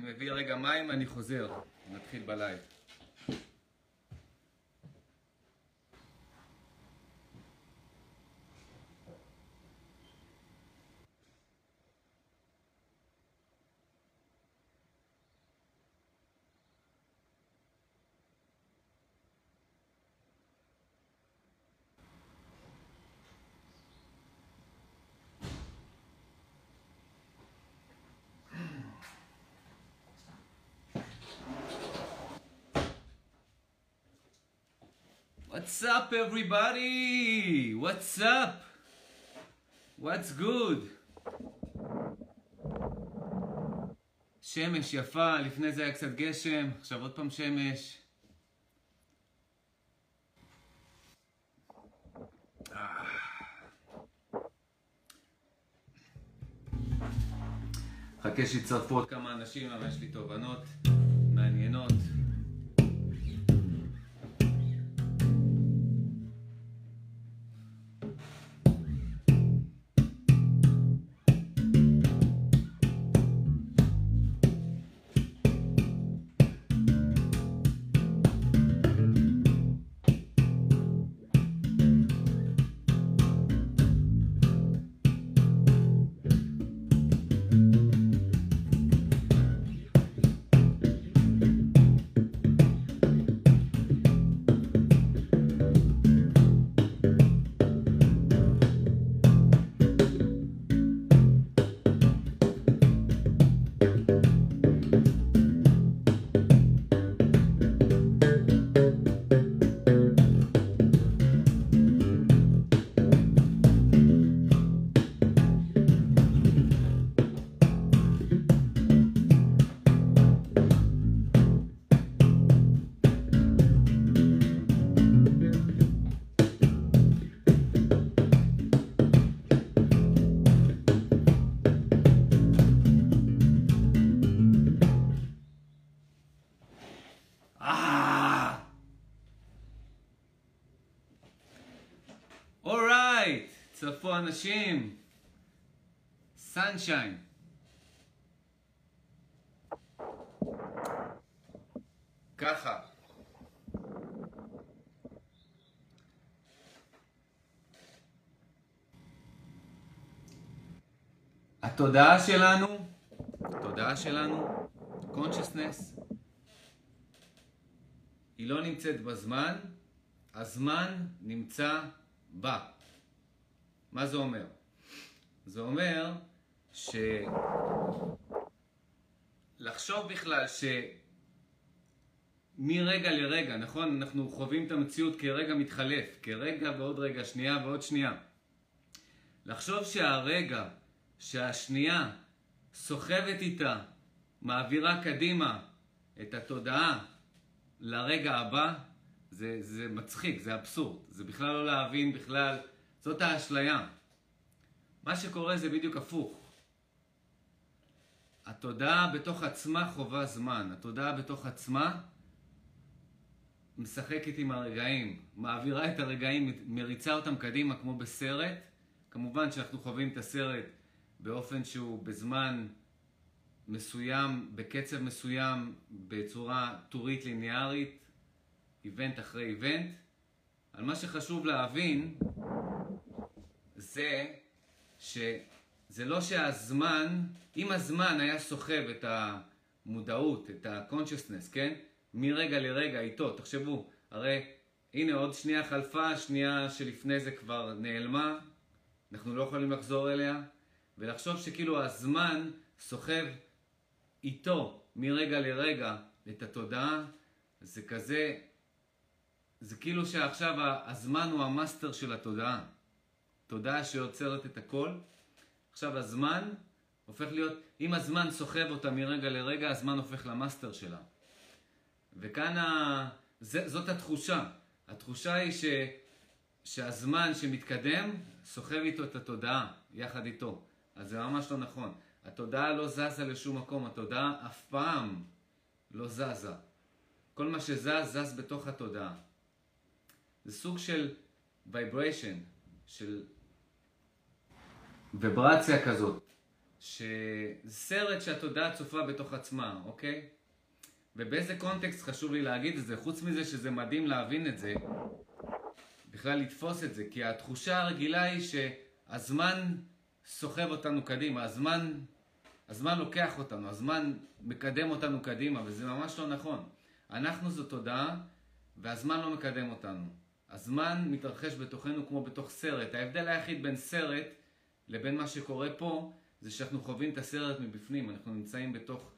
מביא רגע מים, אני חוזר. נתחיל בלייב. What's up everybody? What's up? What's good? שמש יפה, לפני זה היה קצת גשם, עכשיו עוד פעם שמש. אה. חכה שיצטרפו עוד כמה אנשים, אבל יש לי תובנות מעניינות. אנשים. סנשיין. ככה. התודעה שלנו, התודעה שלנו, consciousness, היא לא נמצאת בזמן, הזמן נמצא בה. מה זה אומר? זה אומר ש... לחשוב בכלל ש... מרגע לרגע, נכון? אנחנו חווים את המציאות כרגע מתחלף, כרגע ועוד רגע, שנייה ועוד שנייה. לחשוב שהרגע, שהשנייה סוחבת איתה, מעבירה קדימה את התודעה לרגע הבא, זה, זה מצחיק, זה אבסורד. זה בכלל לא להבין בכלל, זאת האשליה. מה שקורה זה בדיוק הפוך. התודעה בתוך עצמה חובה זמן. התודעה בתוך עצמה משחקת עם הרגעים, מעבירה את הרגעים, מריצה אותם קדימה כמו בסרט. כמובן שאנחנו חווים את הסרט באופן שהוא בזמן מסוים, בקצב מסוים, בצורה טורית ליניארית, איבנט אחרי איבנט. אבל מה שחשוב להבין זה שזה לא שהזמן, אם הזמן היה סוחב את המודעות, את ה-consciousness, כן? מרגע לרגע איתו, תחשבו, הרי הנה עוד שנייה חלפה, שנייה שלפני זה כבר נעלמה, אנחנו לא יכולים לחזור אליה, ולחשוב שכאילו הזמן סוחב איתו מרגע לרגע את התודעה, זה כזה, זה כאילו שעכשיו הזמן הוא ה master של התודעה. תודעה שיוצרת את הכל. עכשיו הזמן הופך להיות, אם הזמן סוחב אותה מרגע לרגע, הזמן הופך ל master שלה. וכאן ה... זה, זאת התחושה. התחושה היא ש... שהזמן שמתקדם סוחב איתו את התודעה, יחד איתו. אז זה ממש לא נכון. התודעה לא זזה לשום מקום, התודעה אף פעם לא זזה. כל מה שזז, זז בתוך התודעה. זה סוג של vibration, של ויברציה כזאת, שזה סרט שהתודעה צופה בתוך עצמה, אוקיי? ובאיזה קונטקסט חשוב לי להגיד את זה, חוץ מזה שזה מדהים להבין את זה, בכלל לתפוס את זה, כי התחושה הרגילה היא שהזמן סוחב אותנו קדימה, הזמן, הזמן לוקח אותנו, הזמן מקדם אותנו קדימה, וזה ממש לא נכון. אנחנו זו תודעה, והזמן לא מקדם אותנו. הזמן מתרחש בתוכנו כמו בתוך סרט. ההבדל היחיד בין סרט לבין מה שקורה פה, זה שאנחנו חווים את הסרט מבפנים. אנחנו נמצאים בתוך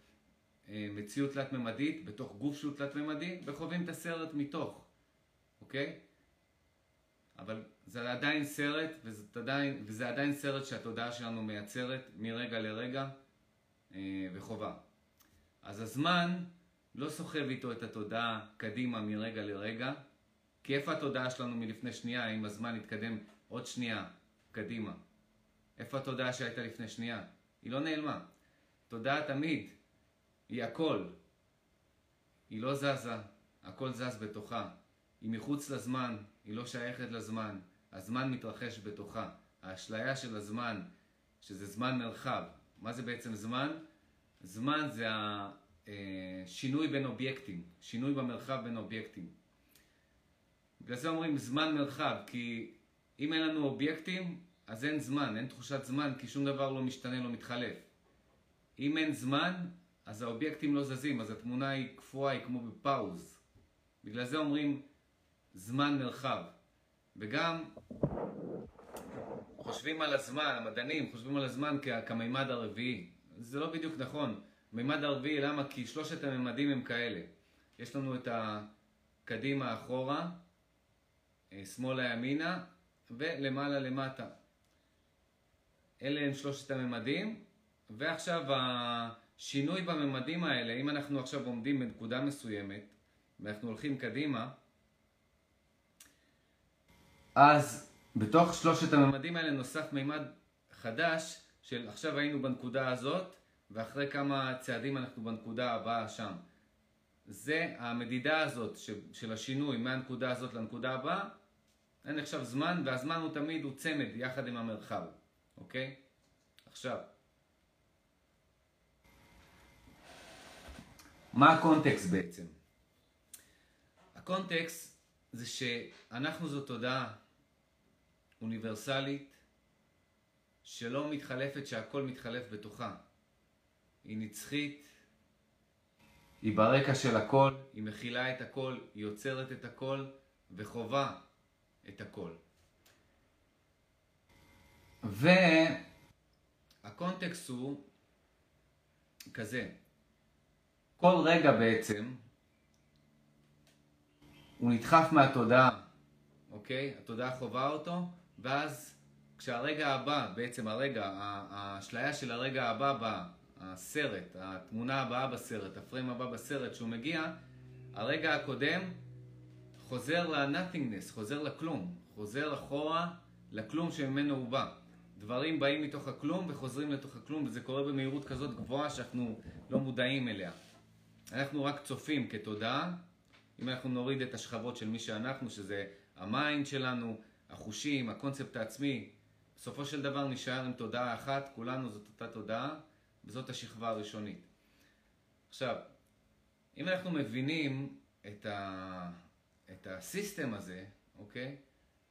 אה, מציאות תלת-ממדית, בתוך גוף שהוא תלת-ממדי, וחווים את הסרט מתוך, אוקיי? אבל זה עדיין סרט, וזה עדיין, וזה עדיין סרט שהתודעה שלנו מייצרת מרגע לרגע אה, וחובה. אז הזמן לא סוחב איתו את התודעה קדימה מרגע לרגע, כי איפה התודעה שלנו מלפני שנייה, אם הזמן יתקדם עוד שנייה קדימה? איפה התודעה שהייתה לפני שנייה? היא לא נעלמה. תודעה תמיד היא הכל. היא לא זזה, הכל זז בתוכה. היא מחוץ לזמן, היא לא שייכת לזמן. הזמן מתרחש בתוכה. האשליה של הזמן, שזה זמן מרחב. מה זה בעצם זמן? זמן זה השינוי בין אובייקטים, שינוי במרחב בין אובייקטים. בגלל זה אומרים זמן מרחב, כי אם אין לנו אובייקטים, אז אין זמן, אין תחושת זמן, כי שום דבר לא משתנה, לא מתחלף. אם אין זמן, אז האובייקטים לא זזים, אז התמונה היא קפואה, היא כמו בפאוז. בגלל זה אומרים זמן מרחב. וגם חושבים על הזמן, המדענים חושבים על הזמן כמימד הרביעי. זה לא בדיוק נכון. מימד הרביעי, למה? כי שלושת הממדים הם כאלה. יש לנו את הקדימה אחורה, אה, שמאלה ימינה ולמעלה למטה. אלה הם שלושת הממדים, ועכשיו השינוי בממדים האלה, אם אנחנו עכשיו עומדים בנקודה מסוימת ואנחנו הולכים קדימה, אז בתוך שלושת הממדים האלה נוסף מימד חדש של עכשיו היינו בנקודה הזאת ואחרי כמה צעדים אנחנו בנקודה הבאה שם. זה המדידה הזאת של השינוי מהנקודה הזאת לנקודה הבאה, אין עכשיו זמן והזמן הוא תמיד, הוא צמד יחד עם המרחב, אוקיי? עכשיו, מה הקונטקסט בעצם? הקונטקסט זה שאנחנו זו תודעה אוניברסלית שלא מתחלפת, שהכל מתחלף בתוכה. היא נצחית, היא ברקע של הכל, היא מכילה את הכל, היא יוצרת את הכל וחובה את הכל. והקונטקסט הוא כזה, כל רגע בעצם הוא נדחף מהתודעה, אוקיי? התודעה חווה אותו, ואז כשהרגע הבא, בעצם הרגע, האשליה של הרגע הבא באה, הסרט, התמונה הבאה בסרט, הפריים הבא בסרט שהוא מגיע, הרגע הקודם חוזר ל-nothingness, חוזר לכלום, חוזר אחורה לכלום שממנו הוא בא. דברים באים מתוך הכלום וחוזרים לתוך הכלום, וזה קורה במהירות כזאת גבוהה שאנחנו לא מודעים אליה. אנחנו רק צופים כתודעה, אם אנחנו נוריד את השכבות של מי שאנחנו, שזה ה mind שלנו, החושים, הקונספט העצמי, בסופו של דבר נשאר עם תודעה אחת, כולנו זאת אותה תודעה, וזאת השכבה הראשונית. עכשיו, אם אנחנו מבינים את, ה... את ה system הזה, אוקיי?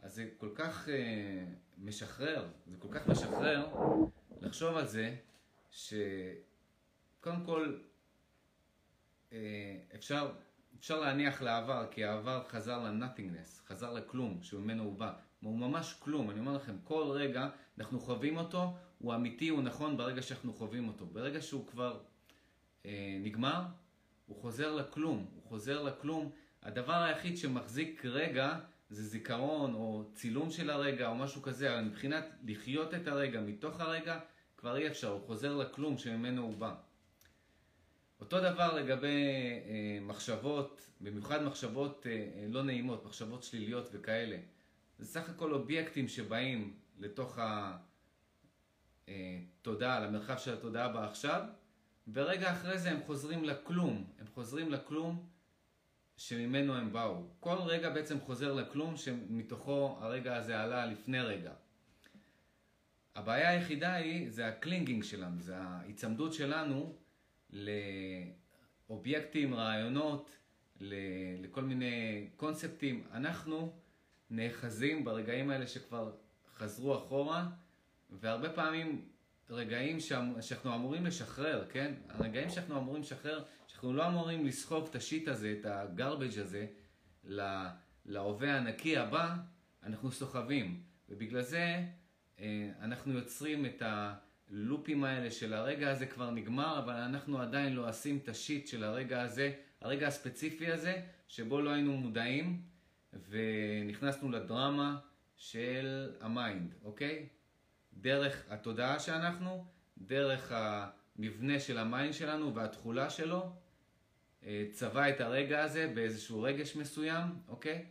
אז זה כל כך אה, משחרר, זה כל כך משחרר לחשוב על זה שקודם כל אה, אפשר, אפשר להניח לעבר, כי העבר חזר ל-nothingness, חזר לכלום, שממנו הוא בא. הוא ממש כלום, אני אומר לכם, כל רגע אנחנו חווים אותו, הוא אמיתי, הוא נכון ברגע שאנחנו חווים אותו. ברגע שהוא כבר אה, נגמר, הוא חוזר לכלום, הוא חוזר לכלום. הדבר היחיד שמחזיק רגע זה זיכרון או צילום של הרגע או משהו כזה, אבל מבחינת לחיות את הרגע מתוך הרגע, כבר אי אפשר, הוא חוזר לכלום שממנו הוא בא. אותו דבר לגבי אה, מחשבות, במיוחד מחשבות אה, אה לא נעימות, מחשבות שליליות וכאלה. זה סך הכל אובייקטים שבאים לתוך התודעה, אה, למרחב של התודעה בעכשיו, ורגע אחרי זה הם חוזרים לכלום, הם חוזרים לכלום שממנו הם באו. כל רגע בעצם חוזר לכלום שמתוכו הרגע הזה עלה לפני רגע. הבעיה היחידה היא, זה ה clinging שלנו, זה ההיצמדות שלנו לאובייקטים, רעיונות, לכל מיני קונספטים. אנחנו נאחזים ברגעים האלה שכבר חזרו אחורה, והרבה פעמים רגעים שאנחנו אמורים לשחרר, כן? הרגעים שאנחנו אמורים לשחרר, שאנחנו לא אמורים לסחוב את ה shit הזה, את ה garbage הזה, להווה הנקי הבא, אנחנו סוחבים. ובגלל זה אה, אנחנו יוצרים את הלופים האלה של הרגע הזה כבר נגמר, אבל אנחנו עדיין נושאים את ה shit של הרגע הזה, הרגע הספציפי הזה, שבו לא היינו מודעים, ונכנסנו לדרמה של ה mind, אוקיי? דרך התודעה שאנחנו, דרך המבנה של ה mind שלנו והתכולה שלו, צבע את הרגע הזה באיזשהו רגש מסוים, אוקיי?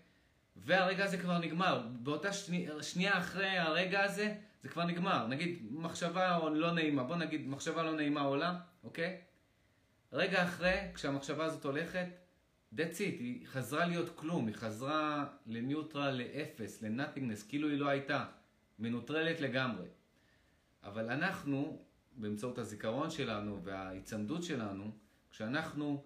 והרגע הזה כבר נגמר. באותה שני, שנייה אחרי הרגע הזה, זה כבר נגמר. נגיד מחשבה לא נעימה, בוא נגיד מחשבה לא נעימה עולה, אוקיי? רגע אחרי, כשהמחשבה הזאת הולכת, that's it, היא חזרה להיות כלום, היא חזרה לניוטרל, לאפס, לנאטינגנס, כאילו היא לא הייתה, מנוטרלת לגמרי. אבל אנחנו, באמצעות הזיכרון שלנו וההיצמדות שלנו, כשאנחנו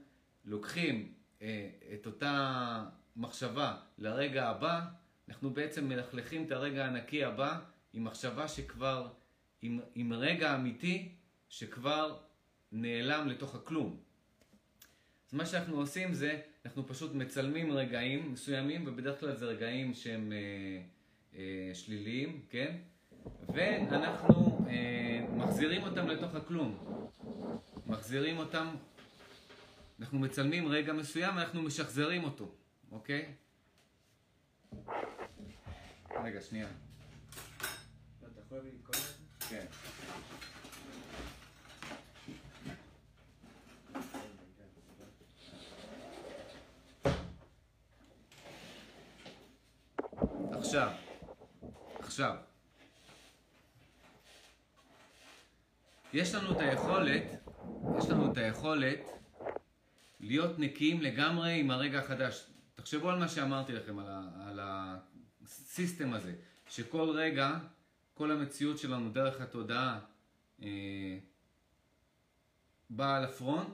לוקחים אה, את אותה מחשבה לרגע הבא, אנחנו בעצם מלכלכים את הרגע הנקי הבא עם מחשבה שכבר, עם, עם רגע אמיתי שכבר נעלם לתוך הכלום. אז מה שאנחנו עושים זה, אנחנו פשוט מצלמים רגעים מסוימים, ובדרך כלל זה רגעים שהם אה, אה, שליליים, כן? ואנחנו אה, מחזירים אותם לתוך הכלום. מחזירים אותם, אנחנו מצלמים רגע מסוים ואנחנו משחזרים אותו. אוקיי? רגע, שנייה. אתה יכול להביא לי? כן. עכשיו, עכשיו, יש לנו את היכולת, יש לנו את היכולת להיות נקיים לגמרי עם הרגע החדש. תחשבו על מה שאמרתי לכם, על, ה, על הסיסטם הזה, שכל רגע, כל המציאות שלנו דרך התודעה אה, באה לפרונט,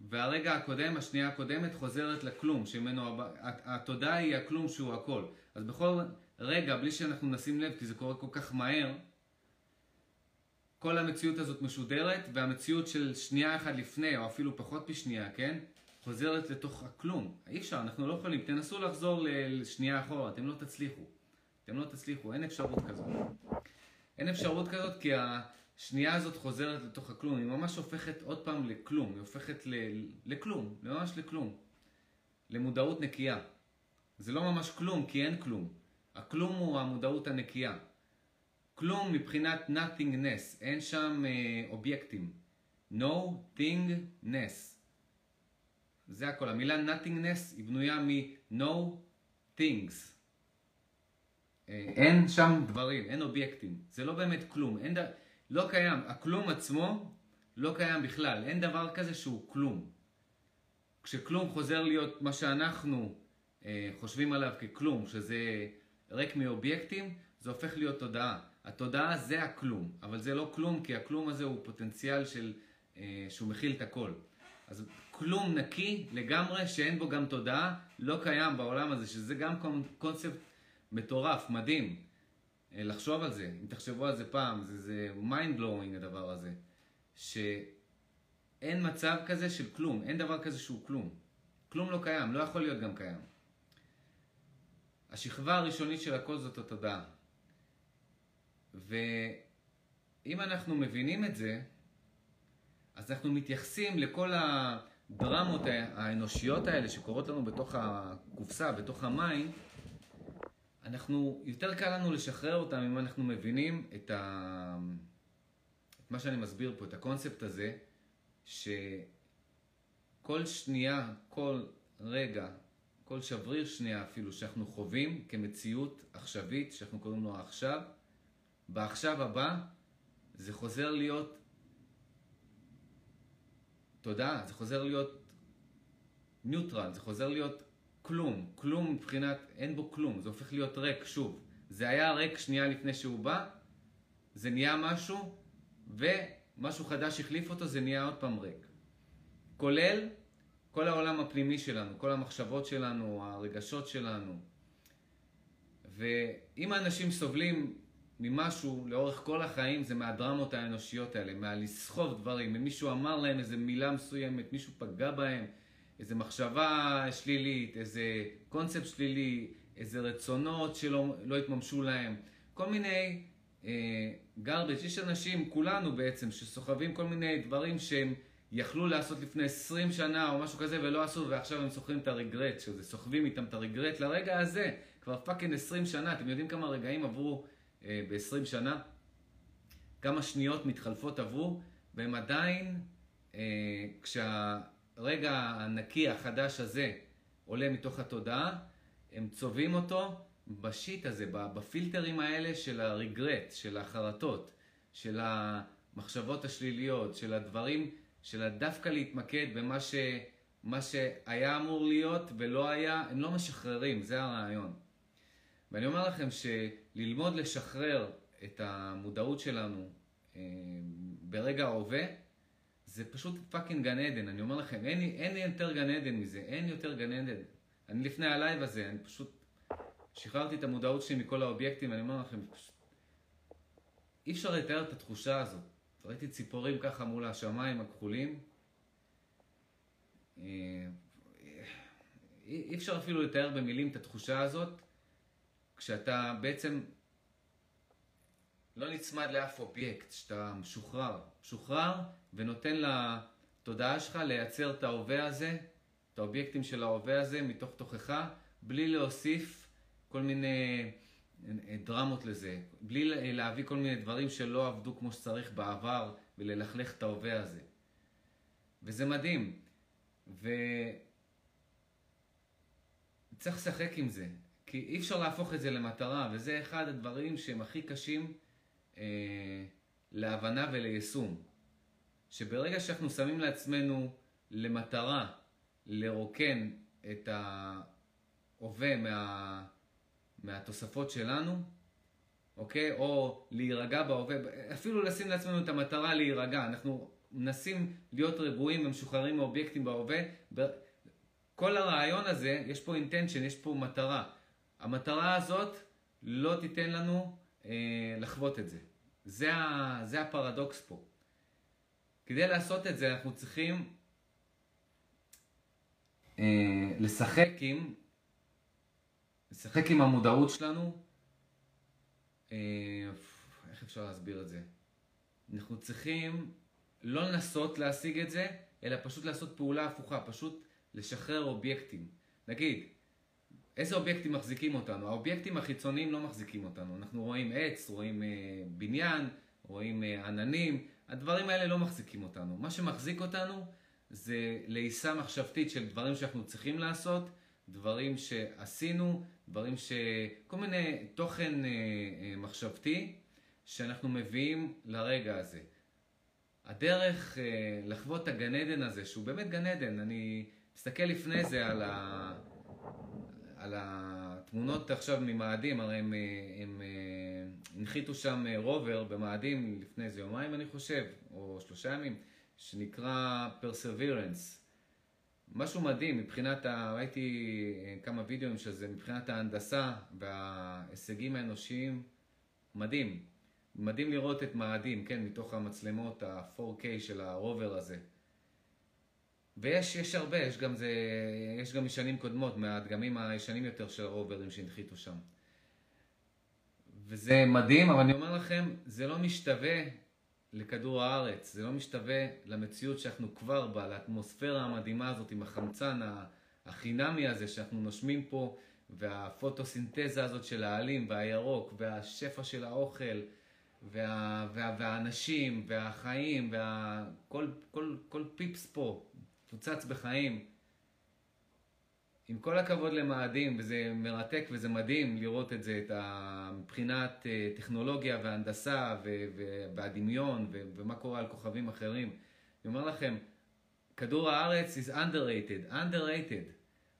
והרגע הקודם, השנייה הקודמת, חוזרת לכלום, שממנו, התודעה היא הכלום שהוא הכל. אז בכל רגע, בלי שאנחנו נשים לב, כי זה קורה כל כך מהר, כל המציאות הזאת משודרת, והמציאות של שנייה אחת לפני, או אפילו פחות משנייה, כן? חוזרת לתוך הכלום. אי אפשר, אנחנו לא יכולים. תנסו לחזור לשנייה אחורה, אתם לא תצליחו. אתם לא תצליחו, אין אפשרות כזאת. אין אפשרות כזאת כי השנייה הזאת חוזרת לתוך הכלום. היא ממש הופכת עוד פעם לכלום. היא הופכת ל... לכלום, ממש לכלום. למודעות נקייה. זה לא ממש כלום, כי אין כלום. הכלום הוא המודעות הנקייה. כלום מבחינת nothingness, אין שם אה, אובייקטים. no thingness. זה הכל. המילה nothingness היא בנויה מ-no things. אה, אין שם דברים, אין אובייקטים. זה לא באמת כלום. אין ד... לא קיים. הכלום עצמו לא קיים בכלל. אין דבר כזה שהוא כלום. כשכלום חוזר להיות מה שאנחנו אה, חושבים עליו ככלום, שזה ריק מאובייקטים, זה הופך להיות תודעה. התודעה זה הכלום, אבל זה לא כלום, כי הכלום הזה הוא פוטנציאל של, אה, שהוא מכיל את הכל. אז כלום נקי לגמרי, שאין בו גם תודעה, לא קיים בעולם הזה, שזה גם קונספט מטורף, מדהים. אה, לחשוב על זה, אם תחשבו על זה פעם, זה, זה mind blowing הדבר הזה. שאין מצב כזה של כלום, אין דבר כזה שהוא כלום. כלום לא קיים, לא יכול להיות גם קיים. השכבה הראשונית של הכל זאת התודעה. ואם אנחנו מבינים את זה, אז אנחנו מתייחסים לכל הדרמות האנושיות האלה שקורות לנו בתוך הקופסה, בתוך המים, אנחנו, יותר קל לנו לשחרר אותם אם אנחנו מבינים את, ה... את מה שאני מסביר פה, את הקונספט הזה, שכל שנייה, כל רגע, כל שבריר שנייה אפילו שאנחנו חווים כמציאות עכשווית, שאנחנו קוראים לו עכשיו, בעכשיו הבא זה חוזר להיות תודה, זה חוזר להיות ניוטרל, זה חוזר להיות כלום, כלום מבחינת, אין בו כלום, זה הופך להיות ריק שוב. זה היה ריק שנייה לפני שהוא בא, זה נהיה משהו, ומשהו חדש החליף אותו, זה נהיה עוד פעם ריק. כולל כל העולם הפנימי שלנו, כל המחשבות שלנו, הרגשות שלנו. ואם האנשים סובלים ממשהו לאורך כל החיים, זה מהדרמות האנושיות האלה, מהלסחוב דברים, אם מישהו אמר להם איזה מילה מסוימת, מישהו פגע בהם, איזה מחשבה שלילית, איזה קונספט שלילי, איזה רצונות שלא לא התממשו להם, כל מיני אה, garbage. יש אנשים, כולנו בעצם, שסוחבים כל מיני דברים שהם יכלו לעשות לפני 20 שנה או משהו כזה ולא עשו, ועכשיו הם סוחבים את הרגרט, שזה סוחבים איתם את הרגרט לרגע הזה, כבר פאקינג 20 שנה. אתם יודעים כמה רגעים עברו ב-20 שנה? כמה שניות מתחלפות עברו, והם עדיין, אה, כשהרגע הנקי החדש הזה עולה מתוך התודעה, הם צובעים אותו בשיט הזה, בפילטרים האלה של הרגרט, של החרטות, של המחשבות השליליות, של הדברים, של דווקא להתמקד במה ש, מה שהיה אמור להיות ולא היה, הם לא משחררים, זה הרעיון. ואני אומר לכם שללמוד לשחרר את המודעות שלנו אה, ברגע ההווה, זה פשוט fucking גן עדן, אני אומר לכם, אין, אין יותר גן עדן מזה, אין יותר גן עדן. אני לפני ה live הזה, אני פשוט שחררתי את המודעות שלי מכל האובייקטים, אני אומר לכם, פשוט... אי אפשר לתאר את התחושה הזאת. ראיתי ציפורים ככה מול השמיים הכחולים. אה, אי אפשר אפילו לתאר במילים את התחושה הזאת, כשאתה בעצם לא נצמד לאף אובייקט, שאתה משוחרר. משוחרר ונותן לתודעה שלך לייצר את ההווה הזה, את האובייקטים של ההווה הזה מתוך תוכך, בלי להוסיף כל מיני אה, דרמות לזה, בלי להביא כל מיני דברים שלא עבדו כמו שצריך בעבר וללכלך את ההווה הזה. וזה מדהים. וצריך לשחק עם זה, כי אי אפשר להפוך את זה למטרה, וזה אחד הדברים שהם הכי קשים אה, להבנה וליישום. שברגע שאנחנו שמים לעצמנו למטרה לרוקן את ההווה מה, מהתוספות שלנו, אוקיי? או להירגע בהווה, אפילו לשים לעצמנו את המטרה להירגע. אנחנו מנסים להיות רגועים ומשוחררים מאובייקטים בהווה. כל הרעיון הזה, יש פה אינטנשן, יש פה מטרה. המטרה הזאת לא תיתן לנו אה, לחוות את זה. זה, ה, זה הפרדוקס פה. כדי לעשות את זה אנחנו צריכים אה, לשחק עם, לשחק עם המודעות שלנו. אה, איך אפשר להסביר את זה? אנחנו צריכים לא לנסות להשיג את זה, אלא פשוט לעשות פעולה הפוכה, פשוט לשחרר אובייקטים. נגיד, איזה אובייקטים מחזיקים אותנו? האובייקטים החיצוניים לא מחזיקים אותנו. אנחנו רואים עץ, רואים אה, בניין, רואים אה, עננים, הדברים האלה לא מחזיקים אותנו. מה שמחזיק אותנו זה לעיסה מחשבתית של דברים שאנחנו צריכים לעשות, דברים שעשינו, דברים ש... כל מיני תוכן אה, אה, מחשבתי שאנחנו מביאים לרגע הזה. הדרך אה, לחוות את הגן עדן הזה, שהוא באמת גן עדן, אני מסתכל לפני זה על, ה... על התמונות עכשיו ממאדים, הרי הם, הם, הם הנחיתו שם רובר במאדים לפני איזה יומיים אני חושב, או שלושה ימים. שנקרא Perseverance. משהו מדהים מבחינת, ה... ראיתי אה, כמה וידאוים של זה, מבחינת ההנדסה וההישגים האנושיים, מדהים. מדהים לראות את מאדים, כן, מתוך המצלמות ה-4K של הרובר הזה. ויש יש הרבה, יש גם, זה, יש גם משנים קודמות, מהדגמים הישנים יותר של הרוברים שהנחיתו שם. וזה מדהים, אבל אני אומר לכם, זה לא משתווה לכדור הארץ, זה לא משתווה למציאות שאנחנו כבר בה, לאטמוספירה המדהימה הזאת עם החמצן החינמי הזה שאנחנו נושמים פה, והפוטוסינתזה הזאת של העלים והירוק, והשפע של האוכל, וה, וה, והאנשים, והחיים, וכל כל, כל פיפס פה פוצץ בחיים. עם כל הכבוד למאדים, וזה מרתק וזה מדהים לראות את זה, את ה... מבחינת אה, טכנולוגיה והנדסה והדמיון ומה קורה על כוכבים אחרים. אני אומר לכם, כדור הארץ is underrated, underrated.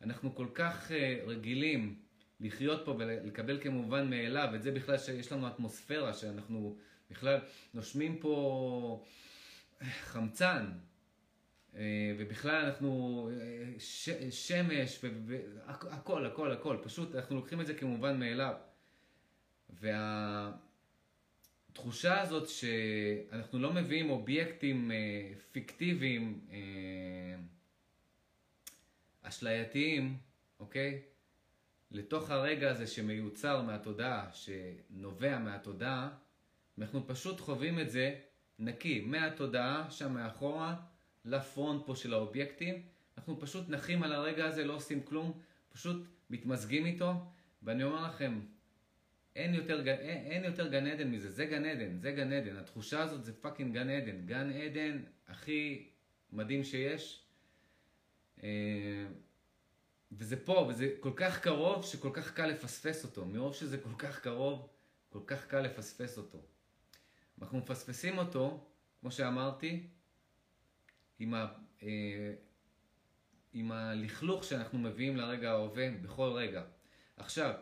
אנחנו כל כך אה, רגילים לחיות פה ולקבל כמובן מאליו, את זה בכלל שיש לנו אטמוספירה, שאנחנו בכלל נושמים פה חמצן, אה, ובכלל אנחנו, אה, ש, שמש, והכל, הכל, הכל, פשוט אנחנו לוקחים את זה כמובן מאליו. והתחושה הזאת שאנחנו לא מביאים אובייקטים אה, פיקטיביים, אשלייתיים, אוקיי? לתוך הרגע הזה שמיוצר מהתודעה, שנובע מהתודעה, אנחנו פשוט חווים את זה נקי, מהתודעה, שם מאחורה, ל front פה של האובייקטים. אנחנו פשוט נחים על הרגע הזה, לא עושים כלום, פשוט מתמזגים איתו, ואני אומר לכם, אין יותר, אין, אין יותר גן עדן מזה, זה גן עדן, זה גן עדן. התחושה הזאת זה fucking גן עדן. גן עדן הכי מדהים שיש. אה, וזה פה, וזה כל כך קרוב שכל כך קל לפספס אותו. מרוב שזה כל כך קרוב, כל כך קל לפספס אותו. אנחנו מפספסים אותו, כמו שאמרתי, עם, ה, אה, עם הלכלוך שאנחנו מביאים לרגע ההווה בכל רגע. עכשיו,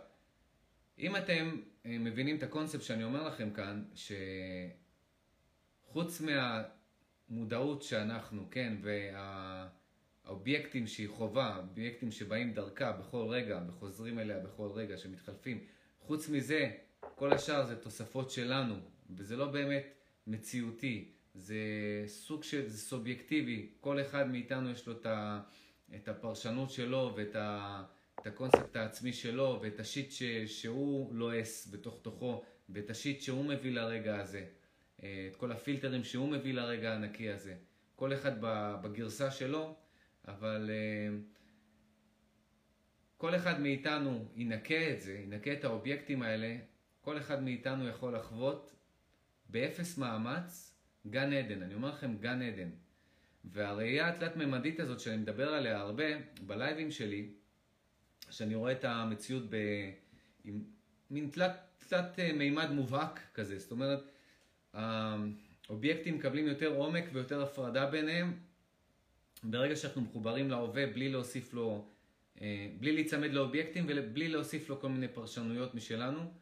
אם אתם אה, מבינים את הקונספט שאני אומר לכם כאן, שחוץ מהמודעות שאנחנו, כן, והאובייקטים שהיא חובה, אובייקטים שבאים דרכה בכל רגע, וחוזרים אליה בכל רגע, שמתחלפים, חוץ מזה, כל השאר זה תוספות שלנו, וזה לא באמת מציאותי, זה סוג של, זה סובייקטיבי, כל אחד מאיתנו יש לו את, ה, את הפרשנות שלו ואת ה, את הקונספט העצמי שלו ואת השיט ש, שהוא לועס בתוך תוכו ואת השיט שהוא מביא לרגע הזה, אה, את כל הפילטרים שהוא מביא לרגע הנקי הזה, כל אחד בגרסה שלו, אבל אה, כל אחד מאיתנו ינקה את זה, ינקה את האובייקטים האלה, כל אחד מאיתנו יכול לחוות באפס מאמץ גן עדן. אני אומר לכם גן עדן. והראייה התלת-ממדית הזאת שאני מדבר עליה הרבה בלייבים שלי, שאני רואה את המציאות ב... עם מין תלת, תלת אה, מימד מובהק כזה, זאת אומרת, האובייקטים מקבלים יותר עומק ויותר הפרדה ביניהם ברגע שאנחנו מחוברים להווה בלי להוסיף לו, אה, בלי להיצמד לאובייקטים ובלי להוסיף לו כל מיני פרשנויות משלנו,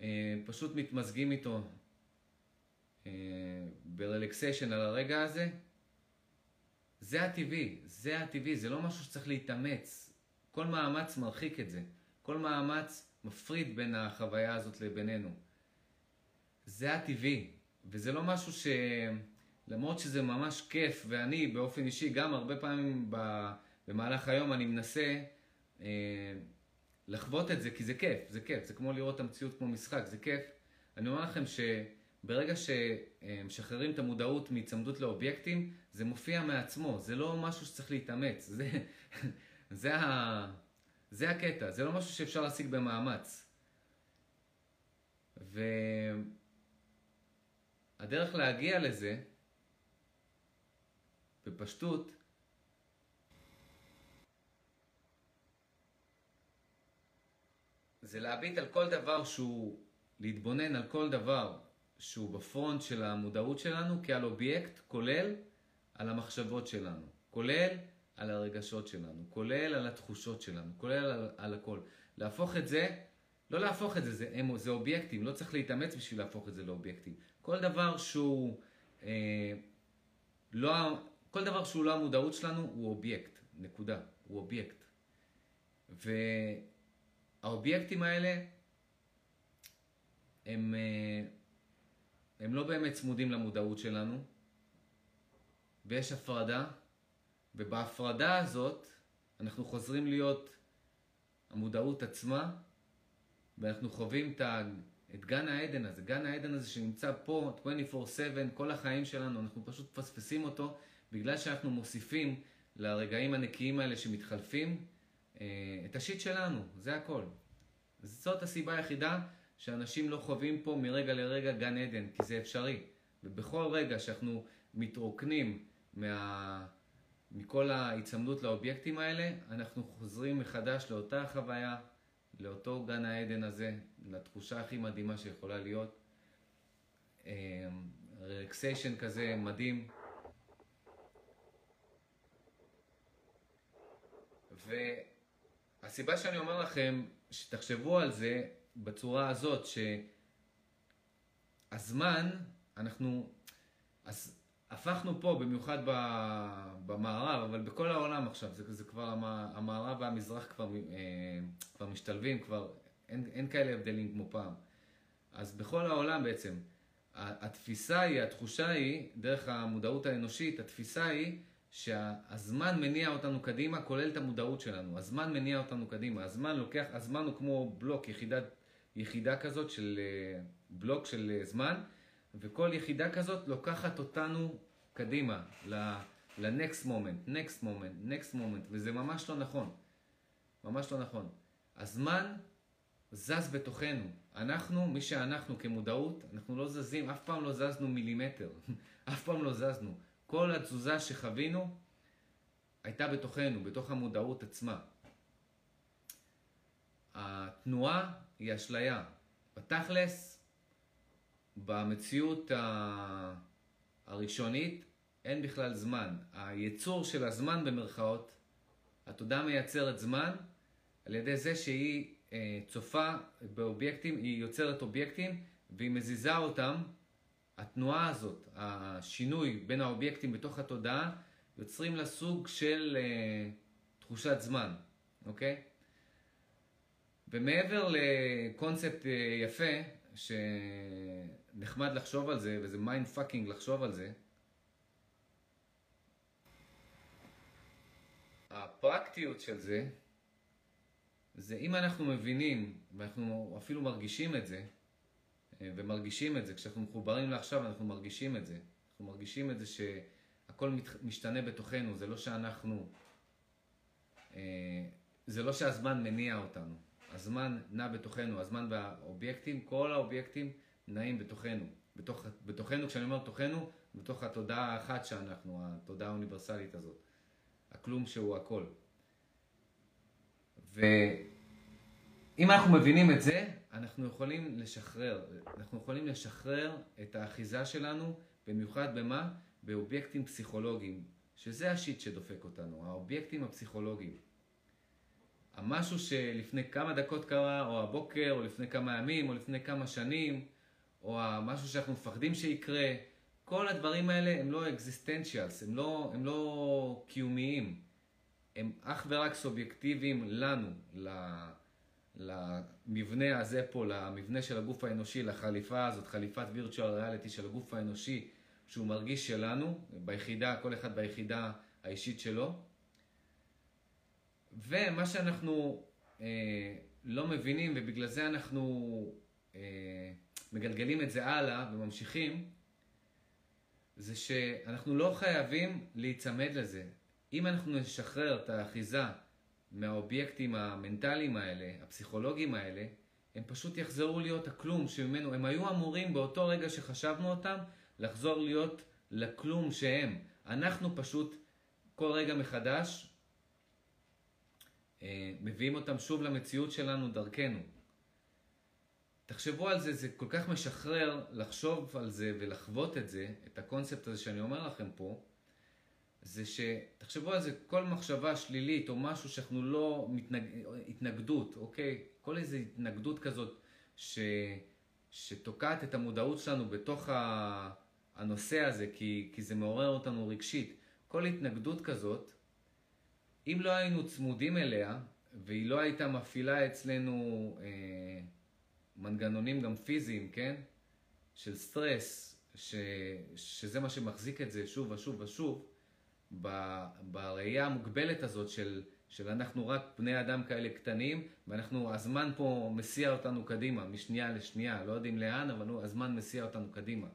אה, פשוט מתמזגים איתו ברלקסיישן על הרגע הזה, זה הטבעי, זה הטבעי, זה לא משהו שצריך להתאמץ. כל מאמץ מרחיק את זה. כל מאמץ מפריד בין החוויה הזאת לבינינו. זה הטבעי, וזה לא משהו ש... למרות שזה ממש כיף, ואני באופן אישי גם הרבה פעמים במהלך היום אני מנסה אה, לחוות את זה, כי זה כיף, זה כיף, זה כמו לראות את המציאות כמו משחק, זה כיף. אני אומר לכם ש... ברגע שמשחררים את המודעות מהצמדות לאובייקטים, זה מופיע מעצמו, זה לא משהו שצריך להתאמץ, זה, זה, ה, זה הקטע, זה לא משהו שאפשר להשיג במאמץ. והדרך להגיע לזה, בפשטות, זה להביט על כל דבר שהוא, להתבונן על כל דבר שהוא בפרונט של המודעות שלנו כעל אובייקט כולל על המחשבות שלנו, כולל על הרגשות שלנו, כולל על התחושות שלנו, כולל על, על הכל. להפוך את זה, לא להפוך את זה, זה, הם, זה אובייקטים, לא צריך להתאמץ בשביל להפוך את זה לאובייקטים. כל דבר שהוא אה, לא, כל דבר שהוא לא המודעות שלנו הוא אובייקט, נקודה, הוא אובייקט. והאובייקטים האלה הם... אה, הם לא באמת צמודים למודעות שלנו, ויש הפרדה, ובהפרדה הזאת אנחנו חוזרים להיות המודעות עצמה, ואנחנו חווים את, את גן העדן הזה, גן העדן הזה שנמצא פה 24/7 כל החיים שלנו, אנחנו פשוט מפספסים אותו בגלל שאנחנו מוסיפים לרגעים הנקיים האלה שמתחלפים אה, את השיט שלנו, זה הכל. זאת הסיבה היחידה שאנשים לא חווים פה מרגע לרגע גן עדן, כי זה אפשרי. ובכל רגע שאנחנו מתרוקנים מה... מכל ההיצמדות לאובייקטים האלה, אנחנו חוזרים מחדש לאותה חוויה, לאותו גן העדן הזה, לתחושה הכי מדהימה שיכולה להיות. רלקסיישן אמ, כזה מדהים. והסיבה שאני אומר לכם שתחשבו על זה בצורה הזאת, הזמן, אנחנו, אז הפכנו פה, במיוחד במערב, אבל בכל העולם עכשיו, זה, זה כבר, המ- המערב והמזרח כבר, אה, כבר משתלבים, כבר אין, אין כאלה הבדלים כמו פעם. אז בכל העולם בעצם, התפיסה היא, התחושה היא, דרך המודעות האנושית, התפיסה היא שהזמן מניע אותנו קדימה, כולל את המודעות שלנו. הזמן מניע אותנו קדימה. הזמן לוקח, הזמן הוא כמו בלוק, יחידת, יחידה כזאת של אה, בלוק של אה, זמן, וכל יחידה כזאת לוקחת אותנו קדימה, ל-next moment, next moment, next moment, וזה ממש לא נכון. ממש לא נכון. הזמן זז בתוכנו. אנחנו, מי שאנחנו כמודעות, אנחנו לא זזים, אף פעם לא זזנו מילימטר. אף פעם לא זזנו. כל התזוזה שחווינו הייתה בתוכנו, בתוך המודעות עצמה. התנועה היא אשליה. בתכלס, במציאות הראשונית אין בכלל זמן. היצור של הזמן במרכאות, התודעה מייצרת זמן על ידי זה שהיא אה, צופה באובייקטים, היא יוצרת אובייקטים והיא מזיזה אותם. התנועה הזאת, השינוי בין האובייקטים בתוך התודעה, יוצרים לה סוג של אה, תחושת זמן, אוקיי? ומעבר לקונספט אה, יפה, שנחמד לחשוב על זה, וזה mind fucking לחשוב על זה, הפרקטיות של זה, זה אם אנחנו מבינים, ואנחנו אפילו מרגישים את זה, אה, ומרגישים את זה, כשאנחנו מחוברים לעכשיו אנחנו מרגישים את זה. אנחנו מרגישים את זה שהכל משתנה בתוכנו, זה לא שאנחנו, אה, זה לא שהזמן מניע אותנו. הזמן נע בתוכנו, הזמן והאובייקטים, כל האובייקטים נעים בתוכנו. בתוך, בתוכנו, כשאני אומר תוכנו, בתוך התודעה האחת שאנחנו, התודעה האוניברסלית הזאת. הכלום שהוא הכל. ואם אנחנו מבינים את זה, אנחנו יכולים לשחרר. אנחנו יכולים לשחרר את האחיזה שלנו, במיוחד במה? באובייקטים פסיכולוגיים, שזה השיט שדופק אותנו, האובייקטים הפסיכולוגיים. המשהו שלפני כמה דקות קרה, או הבוקר, או לפני כמה ימים, או לפני כמה שנים, או המשהו שאנחנו מפחדים שיקרה, כל הדברים האלה הם לא אקזיסטנציאלס, הם לא, הם לא קיומיים. הם אך ורק סובייקטיביים לנו, למבנה הזה פה, למבנה של הגוף האנושי, לחליפה הזאת, חליפת virtual reality של הגוף האנושי, שהוא מרגיש שלנו, ביחידה, כל אחד ביחידה האישית שלו. ומה שאנחנו אה, לא מבינים, ובגלל זה אנחנו אה, מגלגלים את זה הלאה וממשיכים, זה שאנחנו לא חייבים להיצמד לזה. אם אנחנו נשחרר את האחיזה מהאובייקטים המנטליים האלה, הפסיכולוגיים האלה, הם פשוט יחזרו להיות הכלום שממנו, הם היו אמורים באותו רגע שחשבנו אותם, לחזור להיות לכלום שהם. אנחנו פשוט כל רגע מחדש מביאים אותם שוב למציאות שלנו דרכנו. תחשבו על זה, זה כל כך משחרר לחשוב על זה ולחוות את זה, את הקונספט הזה שאני אומר לכם פה, זה שתחשבו על זה, כל מחשבה שלילית או משהו שאנחנו לא מתנג... התנגדות, אוקיי? כל איזו התנגדות כזאת ש... שתוקעת את המודעות שלנו בתוך ה... הנושא הזה, כי... כי זה מעורר אותנו רגשית. כל התנגדות כזאת, אם לא היינו צמודים אליה, והיא לא הייתה מפעילה אצלנו אה, מנגנונים גם פיזיים, כן? של סטרס, ש... שזה מה שמחזיק את זה שוב ושוב ושוב, ב... בראייה המוגבלת הזאת של, של אנחנו רק בני אדם כאלה קטנים, ואנחנו, הזמן פה מסיע אותנו קדימה, משנייה לשנייה, לא יודעים לאן, אבל הוא, הזמן מסיע אותנו קדימה.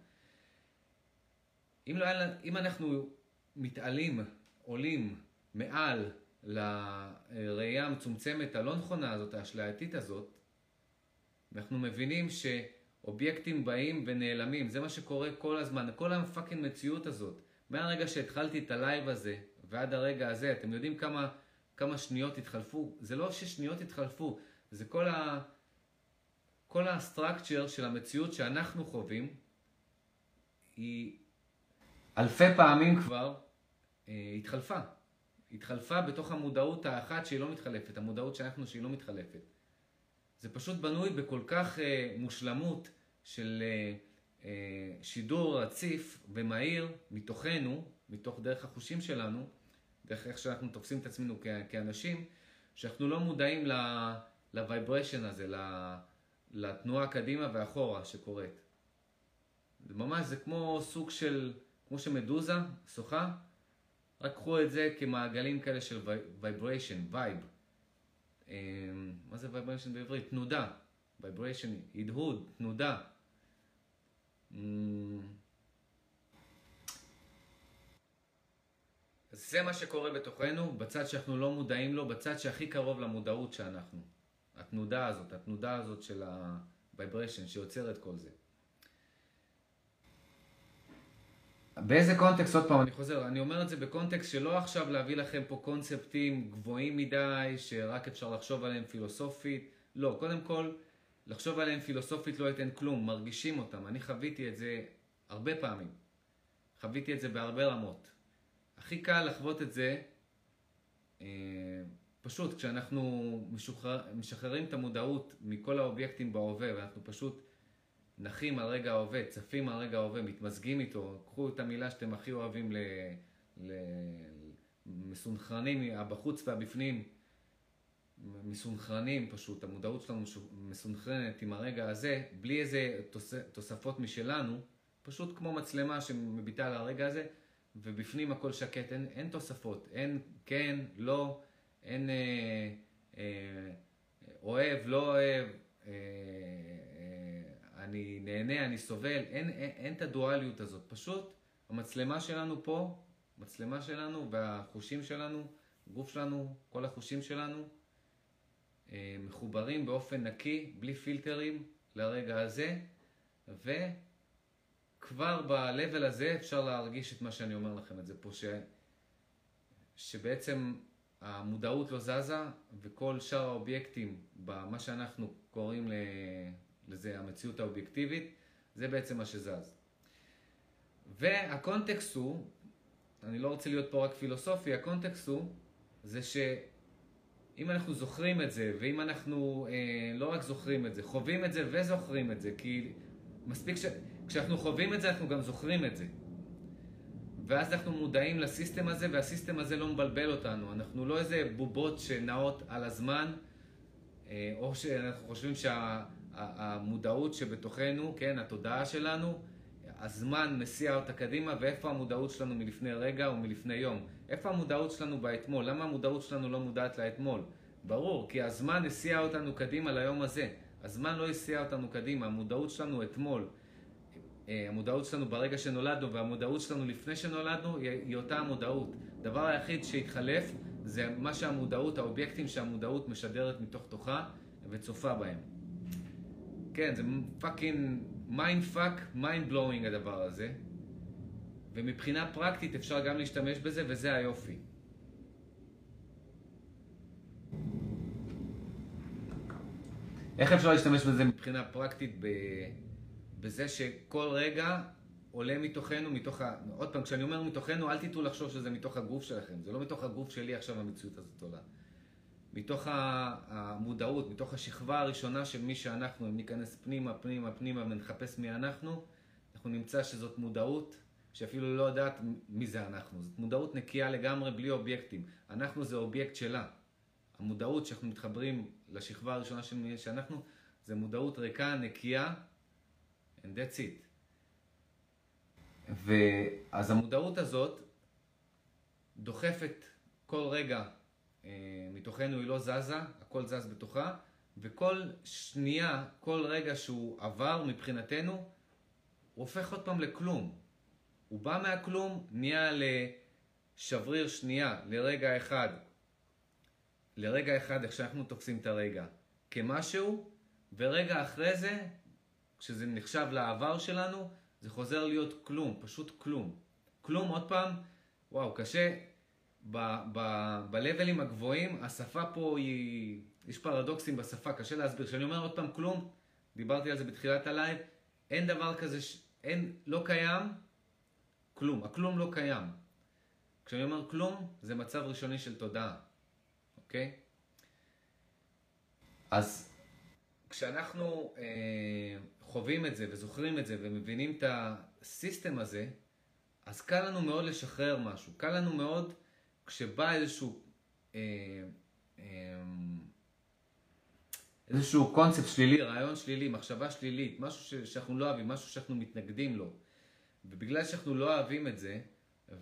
אם, לא, אם אנחנו מתעלים, עולים מעל לראייה המצומצמת הלא נכונה הזאת, האשלייתית הזאת, אנחנו מבינים שאובייקטים באים ונעלמים, זה מה שקורה כל הזמן, כל ה fucking מציאות הזאת. מהרגע שהתחלתי את ה live הזה ועד הרגע הזה, אתם יודעים כמה, כמה שניות התחלפו? זה לא ששניות התחלפו, זה כל ה... כל ה structure של המציאות שאנחנו חווים, היא אלפי פעמים כבר אה, התחלפה. התחלפה בתוך המודעות האחת שהיא לא מתחלפת, המודעות שאנחנו שהיא לא מתחלפת. זה פשוט בנוי בכל כך אה, מושלמות של אה, אה, שידור רציף ומהיר מתוכנו, מתוך דרך החושים שלנו, דרך איך שאנחנו תופסים את עצמנו כ- כאנשים, שאנחנו לא מודעים ל-vibration הזה, ל- לתנועה קדימה ואחורה שקורית. זה ממש, זה כמו סוג של, כמו שמדוזה שוחה, רק קחו את זה כמעגלים כאלה של vibration, vibe. מה זה vibration בעברית? תנודה. vibration, הדהוד, תנודה. אמ, זה מה שקורה בתוכנו, בצד שאנחנו לא מודעים לו, בצד שהכי קרוב למודעות שאנחנו. התנודה הזאת, התנודה הזאת של ה-vibration שיוצרת כל זה. באיזה קונטקסט, עוד פעם, אני חוזר, אני אומר את זה בקונטקסט שלא עכשיו להביא לכם פה קונספטים גבוהים מדי, שרק אפשר לחשוב עליהם פילוסופית. לא, קודם כל, לחשוב עליהם פילוסופית לא ייתן כלום, מרגישים אותם. אני חוויתי את זה הרבה פעמים. חוויתי את זה בהרבה רמות. הכי קל לחוות את זה, אה, פשוט כשאנחנו משוחרר, משחררים את המודעות מכל האובייקטים בהווה, ואנחנו פשוט נחים על רגע ההווה, צפים על רגע ההווה, מתמזגים איתו, קחו את המילה שאתם הכי אוהבים ל... ל... מסונכרנים, הבחוץ והבפנים, מסונכרנים פשוט, המודעות שלנו מסונכרנת עם הרגע הזה, בלי איזה תוס... תוספות משלנו, פשוט כמו מצלמה שמביטה על הרגע הזה, ובפנים הכל שקט, אין, אין תוספות, אין כן, לא, אין אה, אה, אוהב, לא אוהב, אה, אני נהנה, אני סובל, אין, אין, אין את הדואליות הזאת, פשוט המצלמה שלנו פה, מצלמה שלנו והחושים שלנו, גוף שלנו, כל החושים שלנו, אה, מחוברים באופן נקי, בלי פילטרים לרגע הזה, ו... כבר ב-level הזה אפשר להרגיש את מה שאני אומר לכם את זה פה, ש... שבעצם המודעות לא זזה וכל שאר האובייקטים במה שאנחנו קוראים לזה המציאות האובייקטיבית, זה בעצם מה שזז. והקונטקסט הוא, אני לא רוצה להיות פה רק פילוסופי, הקונטקסט הוא, זה שאם אנחנו זוכרים את זה, ואם אנחנו אה, לא רק זוכרים את זה, חווים את זה וזוכרים את זה, כי מספיק ש... כשאנחנו חווים את זה, אנחנו גם זוכרים את זה. ואז אנחנו מודעים לסיסטם הזה, והסיסטם הזה לא מבלבל אותנו. אנחנו לא איזה בובות שנעות על הזמן, אה, או שאנחנו חושבים שהמודעות שה, שבתוכנו, כן, התודעה שלנו, הזמן מסיע אותה קדימה, ואיפה המודעות שלנו מלפני רגע או מלפני יום? איפה המודעות שלנו באתמול? למה המודעות שלנו לא מודעת לאתמול? ברור, כי הזמן הסיע אותנו קדימה ליום הזה. הזמן לא הסיע אותנו קדימה, המודעות שלנו אתמול. אה, המודעות שלנו ברגע שנולדנו והמודעות שלנו לפני שנולדנו היא אותה המודעות. הדבר היחיד שהתחלף זה מה שהמודעות, האובייקטים שהמודעות משדרת מתוך תוכה וצופה בהם. כן, זה fucking mind fuck, mind blowing הדבר הזה. ומבחינה פרקטית אפשר גם להשתמש בזה וזה היופי. איך אפשר להשתמש בזה מבחינה פרקטית ב... בזה שכל רגע עולה מתוכנו, מתוך ה... עוד פעם, כשאני אומר מתוכנו, אל תטעו לחשוב שזה מתוך הגוף שלכם. זה לא מתוך הגוף שלי עכשיו המציאות הזאת עולה. מתוך המודעות, מתוך השכבה הראשונה של מי שאנחנו, אם ניכנס פנימה, פנימה, פנימה ונחפש מי אנחנו, אנחנו נמצא שזאת מודעות שאפילו לא יודעת מי זה אנחנו. זאת מודעות נקייה לגמרי, בלי אובייקטים. אנחנו זה אובייקט שלה. המודעות שאנחנו מתחברים לשכבה הראשונה של מי שאנחנו, זה מודעות ריקה, נקייה, and that's it. ואז המודעות הזאת דוחפת כל רגע מתוכנו, היא לא זזה, הכל זז בתוכה, וכל שנייה, כל רגע שהוא עבר מבחינתנו, הוא הופך עוד פעם לכלום. הוא בא מהכלום, נהיה לשבריר שנייה, לרגע אחד. לרגע אחד, איך שאנחנו תופסים את הרגע. כמשהו, ורגע אחרי זה כשזה נחשב לעבר שלנו, זה חוזר להיות כלום, פשוט כלום. כלום, עוד פעם, וואו, קשה. ב-levels הגבוהים, השפה פה היא... יש פרדוקסים בשפה, קשה להסביר. כשאני אומר עוד פעם כלום, דיברתי על זה בתחילת ה live, אין דבר כזה, ש... אין, לא קיים, כלום. הכלום לא קיים. כשאני אומר כלום, זה מצב ראשוני של תודעה, אוקיי? אז כשאנחנו אה, חווים את זה וזוכרים את זה ומבינים את הסיסטם הזה, אז קל לנו מאוד לשחרר משהו. קל לנו מאוד כשבא איזשהו, אה, אה, איזשהו קונספט שלילי, רעיון שלילי, מחשבה שלילית, משהו שאנחנו לא אוהבים, משהו שאנחנו מתנגדים לו. ובגלל שאנחנו לא אוהבים את זה,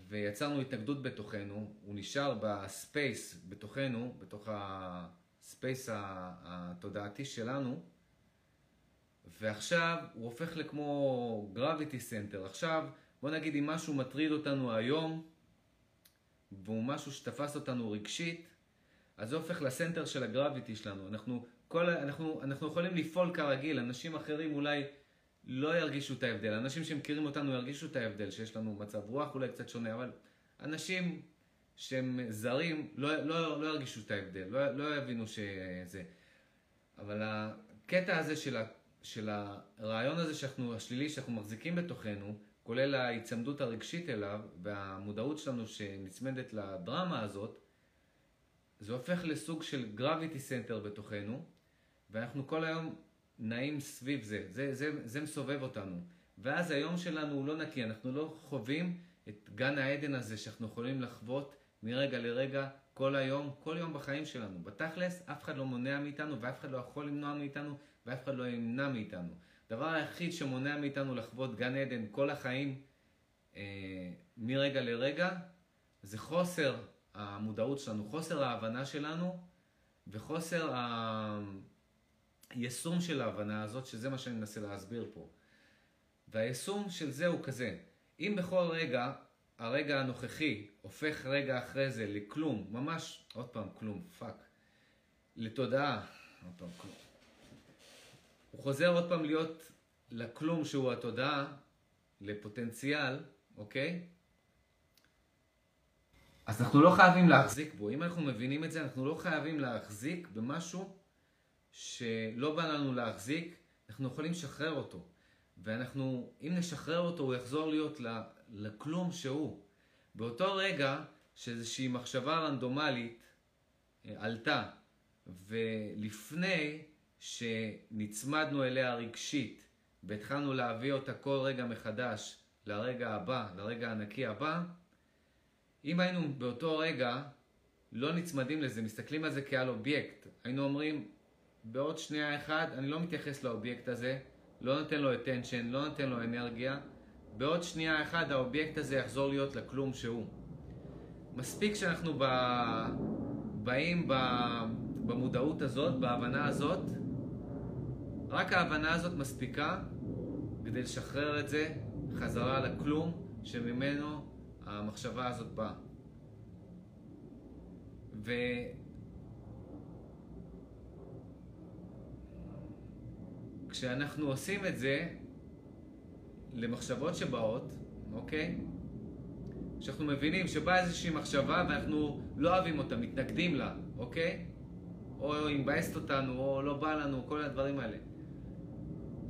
ויצרנו התנגדות בתוכנו, הוא נשאר ב space בתוכנו, בתוך ה space התודעתי שלנו, ועכשיו הוא הופך לכמו gravity center. עכשיו, בוא נגיד אם משהו מטריד אותנו היום, והוא משהו שתפס אותנו רגשית, אז זה הופך ל center של ה gravity שלנו. אנחנו, כל, אנחנו, אנחנו יכולים לפעול כרגיל, אנשים אחרים אולי לא ירגישו את ההבדל. אנשים שמכירים אותנו ירגישו את ההבדל, שיש לנו מצב רוח אולי קצת שונה, אבל אנשים שהם זרים לא, לא, לא ירגישו את ההבדל, לא, לא יבינו שזה... אבל הקטע הזה של, ה, של הרעיון הזה שאנחנו, השלילי שאנחנו מחזיקים בתוכנו, כולל ההיצמדות הרגשית אליו והמודעות שלנו שנצמדת לדרמה הזאת, זה הופך לסוג של gravity center בתוכנו, ואנחנו כל היום נעים סביב זה. זה, זה, זה מסובב אותנו. ואז היום שלנו הוא לא נקי, אנחנו לא חווים את גן העדן הזה שאנחנו יכולים לחוות מרגע לרגע, כל היום, כל יום בחיים שלנו. בתכלס, אף אחד לא מונע מאיתנו ואף אחד לא יכול למנוע מאיתנו ואף אחד לא ימנע מאיתנו. הדבר היחיד שמונע מאיתנו לחוות גן עדן כל החיים, אה, מרגע לרגע, זה חוסר המודעות שלנו, חוסר ההבנה שלנו וחוסר היישום של ההבנה הזאת, שזה מה שאני מנסה להסביר פה. והיישום של זה הוא כזה, אם בכל רגע, הרגע הנוכחי הופך רגע אחרי זה לכלום, ממש, עוד פעם כלום, fuck, לתודעה, עוד פעם כלום. הוא חוזר עוד פעם להיות לכלום שהוא התודעה, לפוטנציאל, אוקיי? אז אנחנו לא חייבים להחזיק בו. אם אנחנו מבינים את זה, אנחנו לא חייבים להחזיק במשהו שלא בא לנו להחזיק, אנחנו יכולים לשחרר אותו. ואנחנו, אם נשחרר אותו, הוא יחזור להיות לכלום שהוא. באותו רגע שאיזושהי מחשבה רנדומלית אה, עלתה, ולפני שנצמדנו אליה רגשית, והתחלנו להביא אותה כל רגע מחדש לרגע הבא, לרגע הנקי הבא, אם היינו באותו רגע לא נצמדים לזה, מסתכלים על זה כעל אובייקט, היינו אומרים, בעוד שנייה אחת אני לא מתייחס לאובייקט הזה, לא נותן לו attention, לא נותן לו אנרגיה, בעוד שנייה אחת האובייקט הזה יחזור להיות לכלום שהוא. מספיק שאנחנו ב... באים ב... במודעות הזאת, בהבנה הזאת, רק ההבנה הזאת מספיקה כדי לשחרר את זה חזרה לכלום שממנו המחשבה הזאת באה. ו... כשאנחנו עושים את זה למחשבות שבאות, אוקיי? כשאנחנו מבינים שבאה איזושהי מחשבה ואנחנו לא אוהבים אותה, מתנגדים לה, אוקיי? או היא מבאסת אותנו, או לא בא לנו, כל הדברים האלה.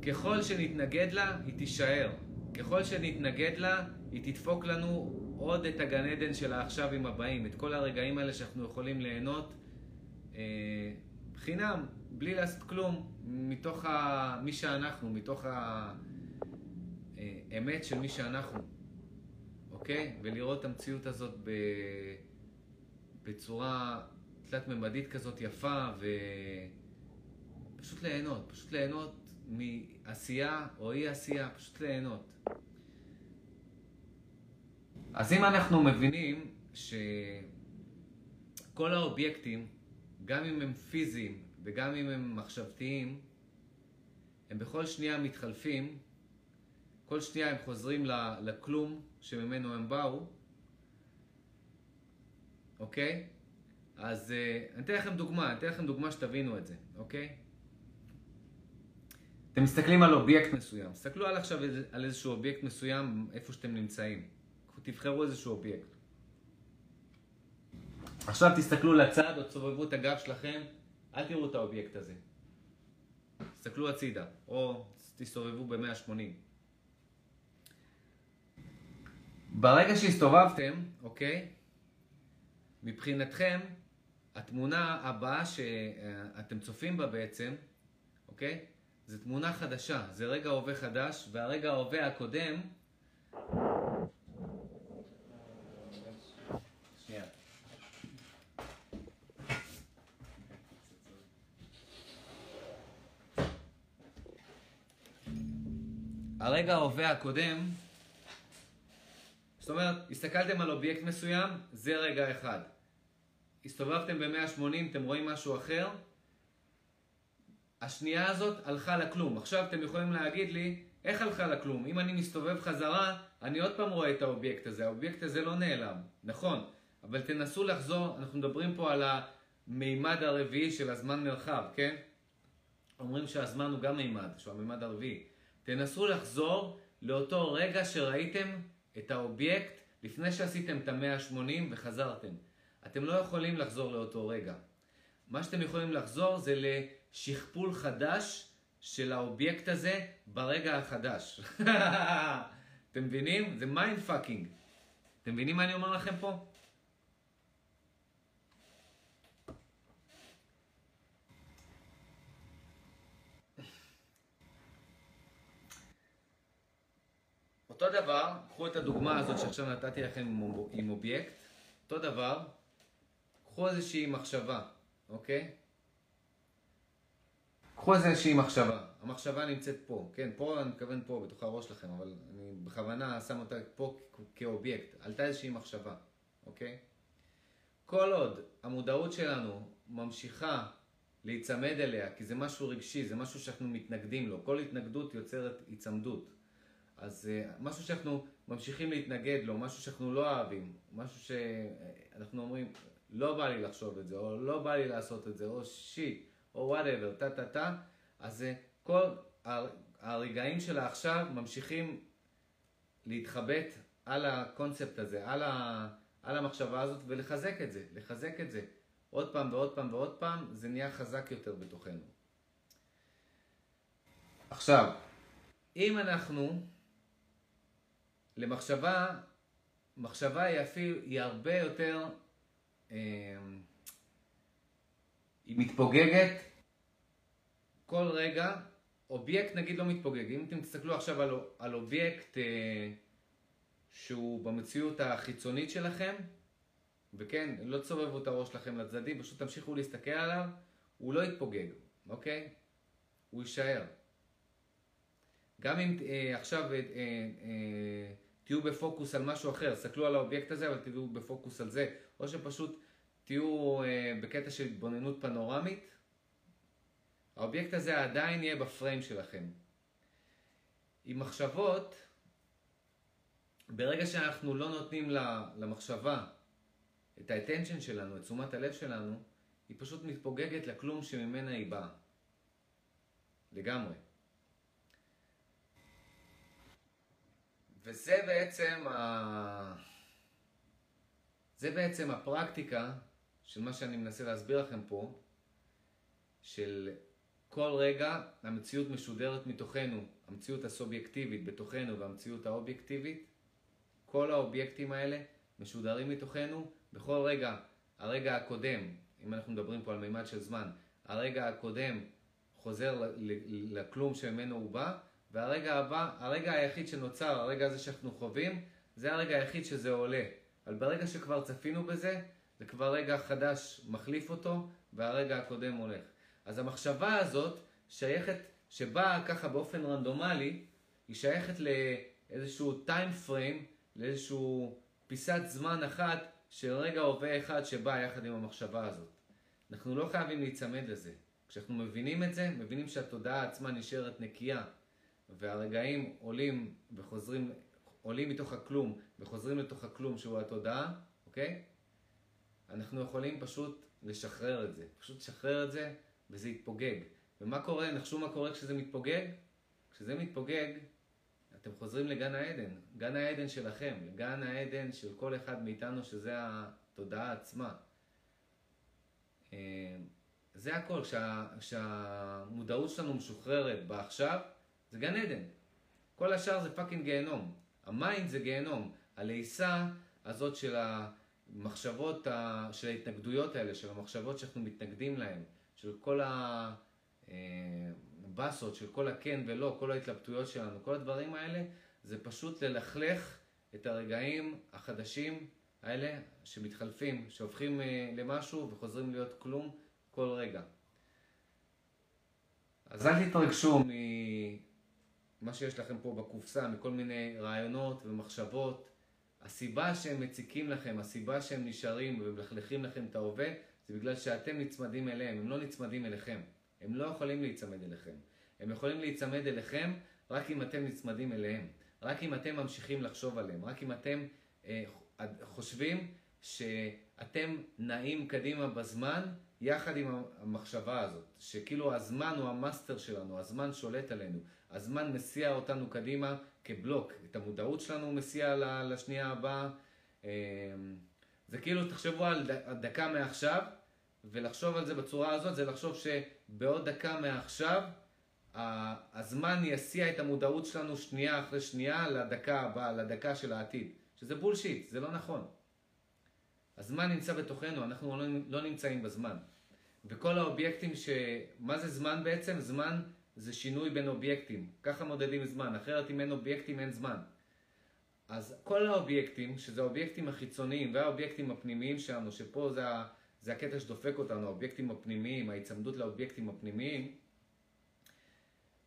ככל שנתנגד לה, היא תישאר. ככל שנתנגד לה, היא תדפוק לנו עוד את הגן עדן של העכשיו עם הבאים, את כל הרגעים האלה שאנחנו יכולים ליהנות אה, חינם, בלי לעשות כלום, מתוך ה... מי שאנחנו, מתוך האמת אה, של מי שאנחנו, אוקיי? ולראות את המציאות הזאת ב... בצורה תלת-ממדית כזאת יפה, ופשוט ליהנות, פשוט ליהנות מעשייה או אי עשייה, פשוט ליהנות. אז אם אנחנו מבינים שכל האובייקטים, גם אם הם פיזיים וגם אם הם מחשבתיים, הם בכל שנייה מתחלפים, כל שנייה הם חוזרים לכלום שממנו הם באו, אוקיי? אז uh, אני אתן לכם דוגמה, אני אתן לכם דוגמה שתבינו את זה, אוקיי? אתם מסתכלים על אובייקט מסוים, תסתכלו על עכשיו על איזשהו אובייקט מסוים איפה שאתם נמצאים. תבחרו איזשהו אובייקט. עכשיו תסתכלו לצד או תסובבו את הגב שלכם, אל תראו את האובייקט הזה. תסתכלו הצידה, או תסתובבו ב-180. ברגע שהסתובבתם, אוקיי? מבחינתכם, התמונה הבאה שאתם צופים בה בעצם, אוקיי? זה תמונה חדשה, זה רגע הווה חדש, והרגע ההווה הקודם... הרגע ההווה הקודם, זאת אומרת, הסתכלתם על אובייקט מסוים, זה רגע אחד. הסתובבתם ב-180, אתם רואים משהו אחר, השנייה הזאת הלכה לכלום. עכשיו אתם יכולים להגיד לי, איך הלכה לכלום? אם אני מסתובב חזרה, אני עוד פעם רואה את האובייקט הזה. האובייקט הזה לא נעלם, נכון. אבל תנסו לחזור, אנחנו מדברים פה על המימד הרביעי של הזמן מרחב, כן? אומרים שהזמן הוא גם מימד, שהוא המימד הרביעי. תנסו לחזור לאותו רגע שראיתם את האובייקט לפני שעשיתם את ה-180 וחזרתם. אתם לא יכולים לחזור לאותו רגע. מה שאתם יכולים לחזור זה לשכפול חדש של האובייקט הזה ברגע החדש. אתם מבינים? זה mind fucking. אתם מבינים מה אני אומר לכם פה? אותו דבר, קחו את הדוגמה הזאת שעכשיו נתתי לכם עם אובייקט, אותו דבר, קחו איזושהי מחשבה, אוקיי? קחו איזושהי מחשבה. המחשבה נמצאת פה, כן, פה אני מתכוון פה, בתוך הראש שלכם, אבל אני בכוונה שם אותה פה כאובייקט. עלתה איזושהי מחשבה, אוקיי? כל עוד המודעות שלנו ממשיכה להיצמד אליה, כי זה משהו רגשי, זה משהו שאנחנו מתנגדים לו. כל התנגדות יוצרת היצמדות. אז uh, משהו שאנחנו ממשיכים להתנגד לו, משהו שאנחנו לא אוהבים, משהו שאנחנו אומרים, לא בא לי לחשוב את זה, או לא בא לי לעשות את זה, או shit, או whatever, טה טה טה, אז uh, כל הרגעים של העכשיו ממשיכים להתחבט על הקונספט הזה, על, ה, על המחשבה הזאת, ולחזק את זה, לחזק את זה. עוד פעם ועוד פעם ועוד פעם, זה נהיה חזק יותר בתוכנו. עכשיו, אם אנחנו למחשבה, מחשבה היא אפילו, היא הרבה יותר, אה, היא מתפוגגת כל רגע, אובייקט נגיד לא מתפוגג. אם אתם תסתכלו עכשיו על, על אובייקט אה, שהוא במציאות החיצונית שלכם, וכן, לא תסובבו את הראש שלכם לצדדים, פשוט תמשיכו להסתכל עליו, הוא לא יתפוגג, אוקיי? הוא יישאר. גם אם אה, עכשיו אה, אה, תהיו בפוקוס על משהו אחר, סתכלו על האובייקט הזה, אבל תהיו בפוקוס על זה, או שפשוט תהיו אה, בקטע של התבוננות פנורמית, האובייקט הזה עדיין יהיה בפריים שלכם. עם מחשבות, ברגע שאנחנו לא נותנים למחשבה את האטנשן שלנו, את תשומת הלב שלנו, היא פשוט מתפוגגת לכלום שממנה היא באה. לגמרי. וזה בעצם ה... זה בעצם הפרקטיקה של מה שאני מנסה להסביר לכם פה, של כל רגע המציאות משודרת מתוכנו, המציאות הסובייקטיבית בתוכנו והמציאות האובייקטיבית, כל האובייקטים האלה משודרים מתוכנו, בכל רגע, הרגע הקודם, אם אנחנו מדברים פה על מימד של זמן, הרגע הקודם חוזר לכלום שממנו הוא בא, והרגע הבא, הרגע היחיד שנוצר, הרגע הזה שאנחנו חווים, זה הרגע היחיד שזה עולה. אבל ברגע שכבר צפינו בזה, זה כבר רגע חדש מחליף אותו, והרגע הקודם הולך. אז המחשבה הזאת שייכת, שבאה ככה באופן רנדומלי, היא שייכת לאיזשהו time frame, לאיזשהו פיסת זמן אחת של רגע הווה אחד שבא יחד עם המחשבה הזאת. אנחנו לא חייבים להיצמד לזה. כשאנחנו מבינים את זה, מבינים שהתודעה עצמה נשארת נקייה, והרגעים עולים וחוזרים, עולים מתוך הכלום וחוזרים לתוך הכלום שהוא התודעה, אוקיי? אנחנו יכולים פשוט לשחרר את זה. פשוט לשחרר את זה וזה יתפוגג. ומה קורה, נחשו מה קורה כשזה מתפוגג? כשזה מתפוגג, אתם חוזרים לגן העדן. גן העדן שלכם, לגן העדן של כל אחד מאיתנו, שזה התודעה עצמה. אה, זה הכל, כשה, כשהמודעות שלנו משוחררת בעכשיו, זה גן עדן. כל השאר זה fucking גיהנום. ה mind זה גיהנום. הלעיסה הזאת של המחשבות, של ההתנגדויות האלה, של המחשבות שאנחנו מתנגדים להן, של כל הבאסות של כל הכן ולא, כל ההתלבטויות שלנו, כל הדברים האלה, זה פשוט ללכלך את הרגעים החדשים האלה שמתחלפים, שהופכים אה, למשהו וחוזרים להיות כלום כל רגע. אז אל תתרגשו ממה שיש לכם פה בקופסה, מכל מיני רעיונות ומחשבות. הסיבה שהם מציקים לכם, הסיבה שהם נשארים ומלכלכים לכם את ההווה, זה בגלל שאתם נצמדים אליהם, הם לא נצמדים אליכם. הם לא יכולים להיצמד אליכם. הם יכולים להיצמד אליכם רק אם אתם נצמדים אליהם. רק אם אתם ממשיכים לחשוב עליהם. רק אם אתם אה, חושבים שאתם נעים קדימה בזמן יחד עם המחשבה הזאת. שכאילו הזמן הוא המאסטר שלנו, הזמן שולט עלינו. הזמן מסיע אותנו קדימה כבלוק. את המודעות שלנו הוא מסיע לשנייה הבאה. אה, זה כאילו, תחשבו על דקה מעכשיו, ולחשוב על זה בצורה הזאת, זה לחשוב שבעוד דקה מעכשיו, הזמן יסיע את המודעות שלנו שנייה אחרי שנייה לדקה הבאה, לדקה של העתיד. שזה בולשיט, זה לא נכון. הזמן נמצא בתוכנו, אנחנו לא, לא נמצאים בזמן. וכל האובייקטים ש... מה זה זמן בעצם? זמן זה שינוי בין אובייקטים. ככה מודדים זמן, אחרת אם אין אובייקטים אין זמן. אז כל האובייקטים, שזה האובייקטים החיצוניים והאובייקטים הפנימיים שלנו, שפה זה. זה הקטע שדופק אותנו, האובייקטים הפנימיים, ההיצמדות לאובייקטים הפנימיים,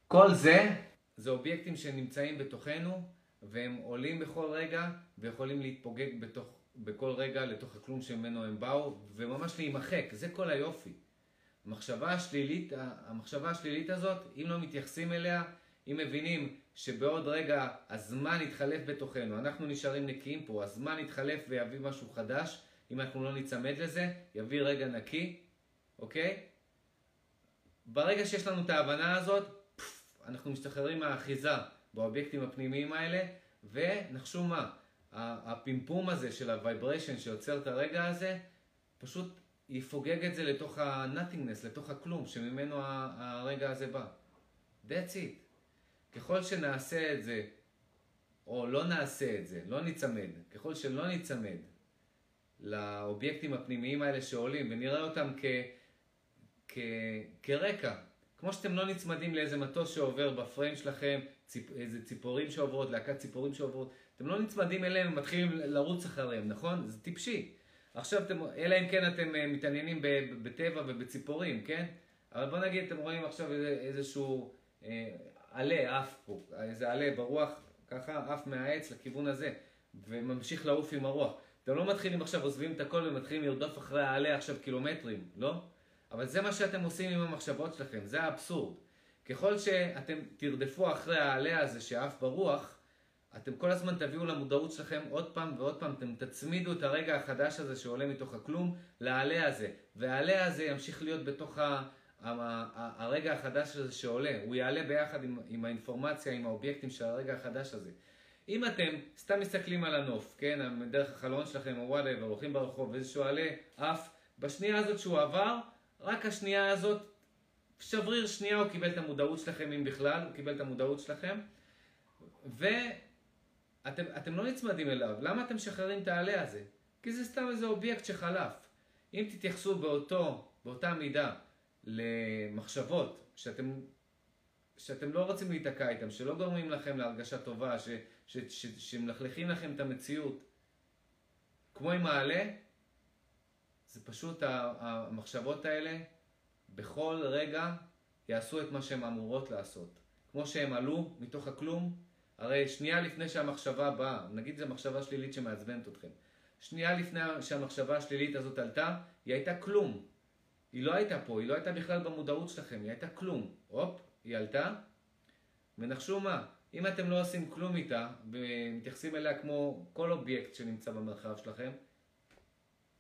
כל זה, זה אובייקטים שנמצאים בתוכנו, והם עולים בכל רגע, ויכולים להתפוגג בתוך, בכל רגע לתוך הכלום שממנו הם באו, וממש להימחק, זה כל היופי. המחשבה השלילית, המחשבה השלילית הזאת, אם לא מתייחסים אליה, אם מבינים שבעוד רגע הזמן יתחלף בתוכנו, אנחנו נשארים נקיים פה, הזמן יתחלף ויביא משהו חדש, אם אנחנו לא ניצמד לזה, יביא רגע נקי, אוקיי? ברגע שיש לנו את ההבנה הזאת, אנחנו משתחררים מהאחיזה באובייקטים הפנימיים האלה, ונחשו מה, הפימפום הזה של הוויבריישן שיוצר את הרגע הזה, פשוט יפוגג את זה לתוך ה-nothingness, לתוך הכלום, שממנו הרגע הזה בא. That's it. ככל שנעשה את זה, או לא נעשה את זה, לא ניצמד, ככל שלא ניצמד לאובייקטים הפנימיים האלה שעולים, ונראה אותם כ, כ, כרקע, כמו שאתם לא נצמדים לאיזה מטוס שעובר בפריים שלכם, ציפ, איזה ציפורים שעוברות, להקת ציפורים שעוברות, אתם לא נצמדים אליהם ומתחילים לרוץ אחריהם, נכון? זה טיפשי. עכשיו אתם, אלא אם כן אתם אה, מתעניינים בטבע ובציפורים, כן? אבל בוא נגיד, אתם רואים עכשיו איזשהו אה, עלה, עף פה, איזה עלה ברוח, ככה עף מהעץ לכיוון הזה, וממשיך לעוף עם הרוח. אתם לא מתחילים עכשיו, עוזבים את הכל ומתחילים לרדוף אחרי העלה עכשיו קילומטרים, לא? אבל זה מה שאתם עושים עם המחשבות שלכם, זה האבסורד. ככל שאתם תרדפו אחרי העלה הזה שעף ברוח, אתם כל הזמן תביאו למודעות שלכם עוד פעם ועוד פעם, אתם תצמידו את הרגע החדש הזה שעולה מתוך הכלום לעלה הזה. והעלה הזה ימשיך להיות בתוך ה... הרגע החדש הזה שעולה, הוא יעלה ביחד עם, עם האינפורמציה, עם האובייקטים של הרגע החדש הזה. אם אתם סתם מסתכלים על הנוף, כן, דרך החלון שלכם או whatever, הולכים ברחוב, ואיזשהו עלה עף, בשנייה הזאת שהוא עבר, רק השנייה הזאת, שבריר שנייה הוא קיבל את המודעות שלכם, אם בכלל, הוא קיבל את המודעות שלכם, ואתם לא נצמדים אליו. למה אתם משחררים את העלה הזה? כי זה סתם איזה אובייקט שחלף. אם תתייחסו באותו, באותה מידה למחשבות שאתם, שאתם לא רוצים להיתקע איתם, שלא גורמים לכם להרגשה טובה, ש, ש, ש, שמלכלכים לכם את המציאות, כמו עם העלה, זה פשוט המחשבות האלה בכל רגע יעשו את מה שהן אמורות לעשות. כמו שהן עלו מתוך הכלום, הרי שנייה לפני שהמחשבה באה, נגיד זו מחשבה שלילית שמעצבנת אתכם, שנייה לפני שהמחשבה השלילית הזאת עלתה, היא הייתה כלום. היא לא הייתה פה, היא לא הייתה בכלל במודעות שלכם, היא הייתה כלום. הופ, היא עלתה, ונחשו מה, אם אתם לא עושים כלום איתה, ומתייחסים אליה כמו כל אובייקט שנמצא במרחב שלכם,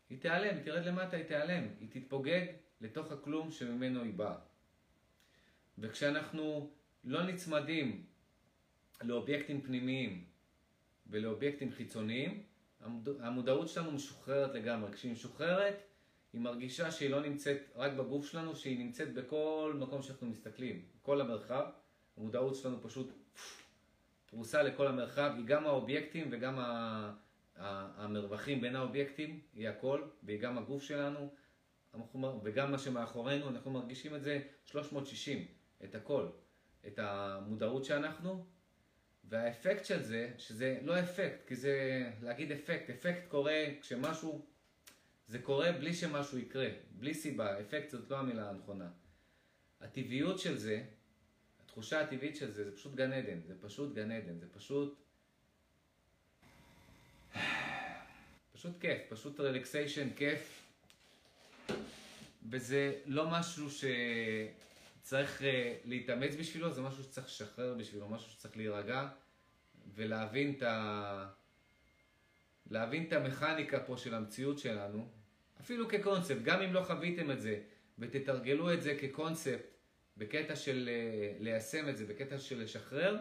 היא תיעלם, היא תרד למטה, היא תיעלם, היא תתפוגג לתוך הכלום שממנו היא באה. וכשאנחנו לא נצמדים לאובייקטים פנימיים ולאובייקטים חיצוניים, המודעות שלנו משוחררת לגמרי. כשהיא משוחררת, היא מרגישה שהיא לא נמצאת רק בגוף שלנו, שהיא נמצאת בכל מקום שאנחנו מסתכלים, כל המרחב. המודעות שלנו פשוט פרוסה לכל המרחב, היא גם האובייקטים וגם המרווחים בין האובייקטים, היא הכל, והיא גם הגוף שלנו, וגם מה שמאחורינו, אנחנו מרגישים את זה 360. את הכל, את המודעות שאנחנו, והאפקט של זה, שזה לא אפקט, כי זה להגיד אפקט, אפקט קורה כשמשהו, זה קורה בלי שמשהו יקרה, בלי סיבה, אפקט זאת לא המילה הנכונה. הטבעיות של זה, התחושה הטבעית של זה, זה פשוט גן עדן, זה פשוט גן עדן, זה פשוט... פשוט כיף, פשוט רלקסיישן, כיף. וזה לא משהו שצריך אה, להתאמץ בשבילו, זה משהו שצריך לשחרר בשבילו, משהו שצריך להירגע ולהבין את ה... להבין את המכניקה פה של המציאות שלנו, אפילו כקונספט, גם אם לא חוויתם את זה, ותתרגלו את זה כקונספט, בקטע של אה, ליישם את זה, בקטע של לשחרר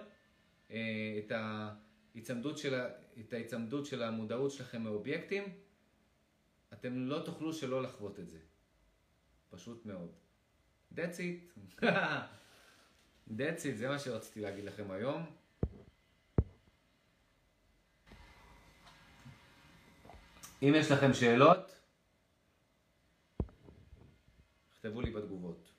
אה, את ההיצמדות של, את ההיצמדות של המודעות שלכם מאובייקטים, אתם לא תוכלו שלא לחוות את זה. פשוט מאוד. That's it. That's it, זה מה שרציתי להגיד לכם היום. אם יש לכם שאלות, תכתבו לי בתגובות.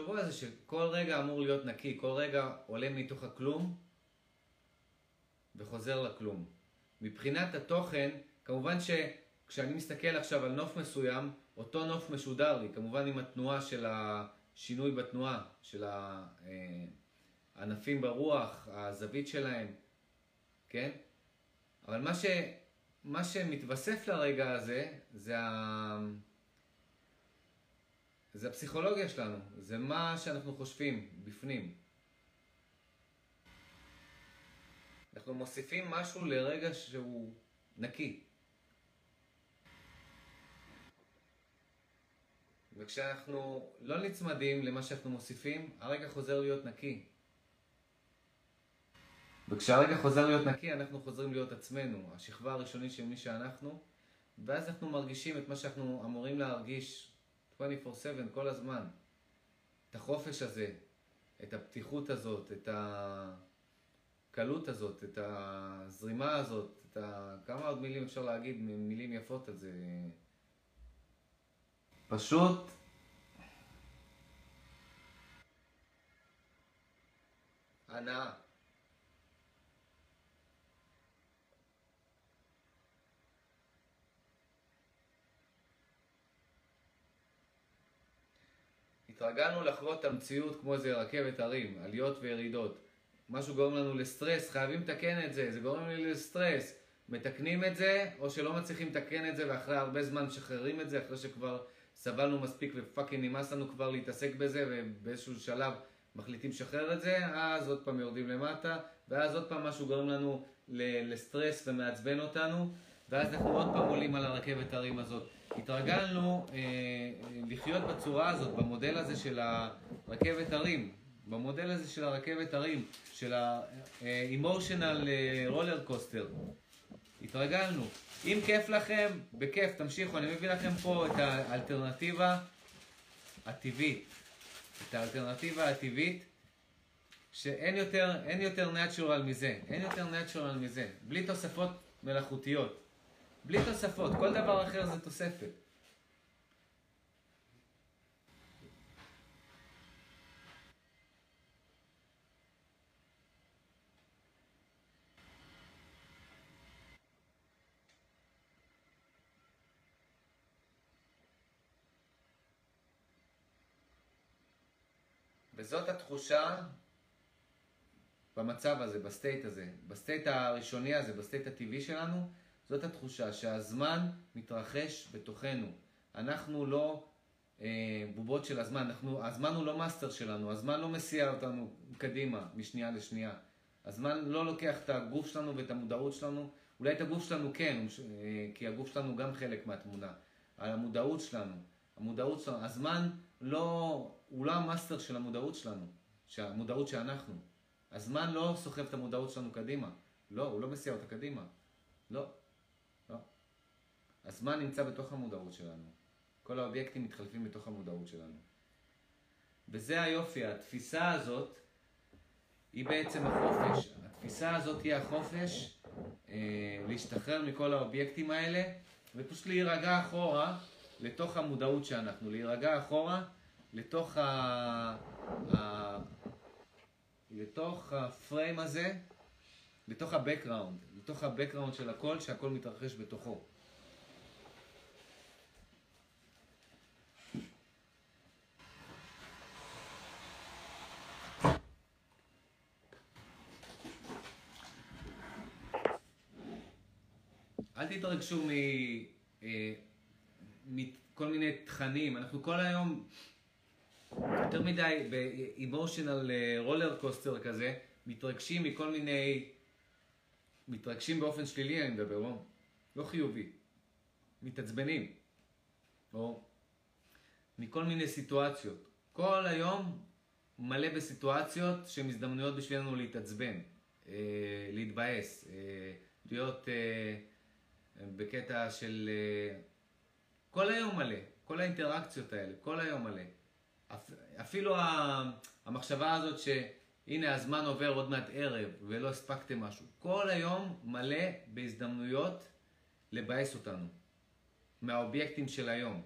תחשבו על זה שכל רגע אמור להיות נקי, כל רגע עולה מתוך הכלום וחוזר לכלום. מבחינת התוכן, כמובן שכשאני מסתכל עכשיו על נוף מסוים, אותו נוף משודר לי, כמובן עם התנועה של השינוי בתנועה, של הענפים ברוח, הזווית שלהם, כן? אבל מה, ש, מה שמתווסף לרגע הזה, זה ה... זה הפסיכולוגיה שלנו, זה מה שאנחנו חושבים בפנים. אנחנו מוסיפים משהו לרגע שהוא נקי. וכשאנחנו לא נצמדים למה שאנחנו מוסיפים, הרגע חוזר להיות נקי. וכשהרגע חוזר להיות נקי, אנחנו חוזרים להיות עצמנו, השכבה הראשונית של מי שאנחנו, ואז אנחנו מרגישים את מה שאנחנו אמורים להרגיש 24/7 כל הזמן. את החופש הזה, את הפתיחות הזאת, את הקלות הזאת, את הזרימה הזאת, את ה... כמה עוד מילים אפשר להגיד, מילים יפות על זה. פשוט הנאה. התרגלנו לחוות את המציאות כמו איזה רכבת הרים, עליות וירידות. משהו גורם לנו לסטרס, חייבים לתקן את זה, זה גורם לי לסטרס. מתקנים את זה, או שלא מצליחים לתקן את זה ואחרי הרבה זמן משחררים את זה, אחרי שכבר סבלנו מספיק ופאקינג נמאס לנו כבר להתעסק בזה ובאיזשהו שלב מחליטים לשחרר את זה, אז עוד פעם יורדים למטה, ואז עוד פעם משהו גורם לנו לסטרס ומעצבן אותנו, ואז אנחנו עוד פעם עולים על הרכבת הרים הזאת. התרגלנו אה, לחיות בצורה הזאת, במודל הזה של הרכבת הרים, במודל הזה של הרכבת הרים, של ה-emotional roller coaster. התרגלנו. אם כיף לכם, בכיף, תמשיכו, אני מביא לכם פה את האלטרנטיבה הטבעית. את האלטרנטיבה הטבעית, שאין יותר, יותר natural מזה, אין יותר natural מזה, בלי תוספות מלאכותיות. בלי תוספות, כל דבר אחר זה תוספת. וזאת התחושה במצב הזה, ב state הזה, ב state הראשוני הזה, ב state הטבעי שלנו, זאת התחושה שהזמן מתרחש בתוכנו. אנחנו לא אה, בובות של הזמן, אנחנו, הזמן הוא לא master שלנו, הזמן לא מסיע אותנו קדימה משנייה לשנייה. הזמן לא לוקח את הגוף שלנו ואת המודעות שלנו, אולי את הגוף שלנו כן, אה, כי הגוף שלנו גם חלק מהתמונה, על המודעות שלנו. המודעות שלנו, הזמן לא, הוא לא המאסטר של המודעות שלנו, המודעות שאנחנו. הזמן לא סוחב את המודעות שלנו קדימה. לא, הוא לא מסיע אותה קדימה. לא. הזמן נמצא בתוך המודעות שלנו. כל האובייקטים מתחלפים בתוך המודעות שלנו. וזה היופי, התפיסה הזאת היא בעצם החופש. התפיסה הזאת היא החופש אה, להשתחרר מכל האובייקטים האלה ופשוט להירגע אחורה לתוך המודעות שאנחנו, להירגע אחורה לתוך, ה... ה... לתוך הפריים הזה, לתוך ה-background, לתוך ה-background של הכל, שהכל מתרחש בתוכו. אל תתרגשו מ... אה, מכל מיני תכנים. אנחנו כל היום יותר מדי באמושיונל רולר קוסטר כזה, מתרגשים מכל מיני... מתרגשים באופן שלילי, אני מדבר, לא, לא חיובי. מתעצבנים. או מכל מיני סיטואציות. כל היום מלא בסיטואציות שהן הזדמנויות בשבילנו להתעצבן, אה, להתבאס, אה, להיות אה, בקטע של... אה, כל היום מלא, כל האינטראקציות האלה, כל היום מלא. אפילו המחשבה הזאת שהנה הזמן עובר עוד מעט ערב ולא הספקתם משהו. כל היום מלא בהזדמנויות לבאס אותנו מהאובייקטים של היום.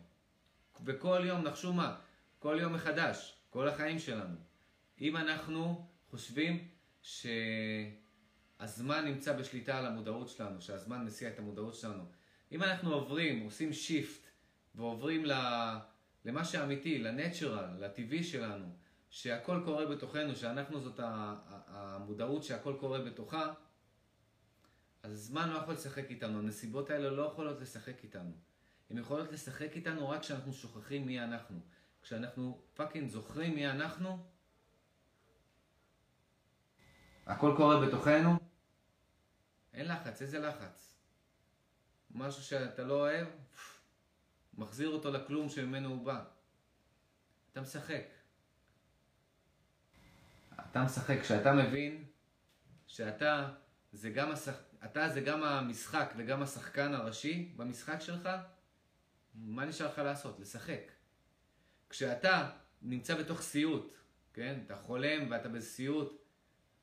וכל יום, נחשו מה, כל יום מחדש, כל החיים שלנו. אם אנחנו חושבים שהזמן נמצא בשליטה על המודעות שלנו, שהזמן מסיע את המודעות שלנו, אם אנחנו עוברים, עושים שיפט ועוברים. למה שאמיתי, לנצ'רל, לטבעי שלנו, שהכל קורה בתוכנו, שאנחנו זאת המודעות שהכל קורה בתוכה, אז הזמן לא יכול לשחק איתנו, הנסיבות האלה לא יכולות לשחק איתנו. הן יכולות לשחק איתנו רק כשאנחנו שוכחים מי אנחנו. כשאנחנו פאקינג זוכרים מי אנחנו, הכל קורה בתוכנו, אין לחץ, איזה לחץ? משהו שאתה לא אוהב, מחזיר אותו לכלום שממנו הוא בא. אתה משחק. אתה משחק, כשאתה מבין שאתה זה גם, השח... אתה זה גם המשחק וגם השחקן הראשי במשחק שלך, מה נשאר לך לעשות? לשחק. כשאתה נמצא בתוך סיוט, כן? אתה חולם ואתה בסיוט,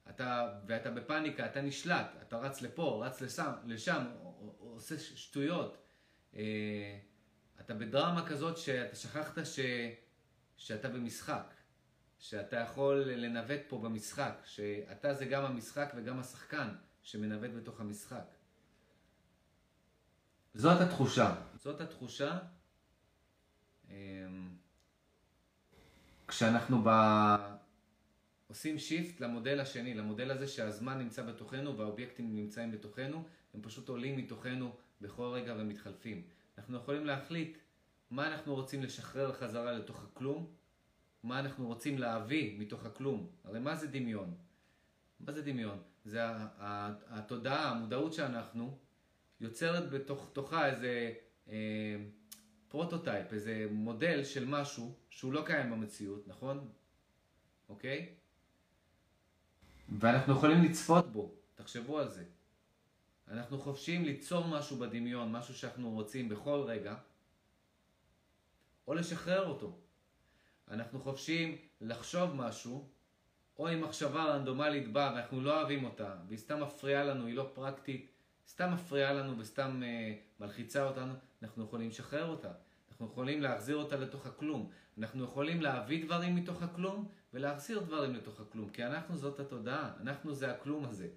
אתה, ואתה בפאניקה, אתה נשלט, אתה רץ לפה, רץ לשם, לשם עושה שטויות. אה, אתה בדרמה כזאת שאתה שכחת ש... שאתה במשחק, שאתה יכול לנווט פה במשחק, שאתה זה גם המשחק וגם השחקן שמנווט בתוך המשחק. זאת התחושה. זאת התחושה אמ, כשאנחנו ב... עושים שיפט למודל השני, למודל הזה שהזמן נמצא בתוכנו והאובייקטים נמצאים בתוכנו, הם פשוט עולים מתוכנו בכל רגע ומתחלפים. אנחנו יכולים להחליט מה אנחנו רוצים לשחרר חזרה לתוך הכלום, מה אנחנו רוצים להביא מתוך הכלום. הרי מה זה דמיון? מה זה דמיון? זה התודעה, המודעות שאנחנו יוצרת בתוך תוכה איזה אה, פרוטוטייפ, איזה מודל של משהו שהוא לא קיים במציאות, נכון? אוקיי? ואנחנו יכולים לצפות בו, תחשבו על זה. אנחנו חופשיים ליצור משהו בדמיון, משהו שאנחנו רוצים בכל רגע, או לשחרר אותו. אנחנו חופשיים לחשוב משהו, או אם מחשבה רנדומלית באה ואנחנו לא אוהבים אותה, והיא סתם מפריעה לנו, היא לא פרקטית, סתם מפריעה לנו וסתם אה, מלחיצה אותנו, אנחנו יכולים לשחרר אותה. אנחנו יכולים להחזיר אותה לתוך הכלום. אנחנו יכולים להביא דברים מתוך הכלום ולהחזיר דברים לתוך הכלום, כי אנחנו זאת התודעה, אנחנו זה הכלום הזה.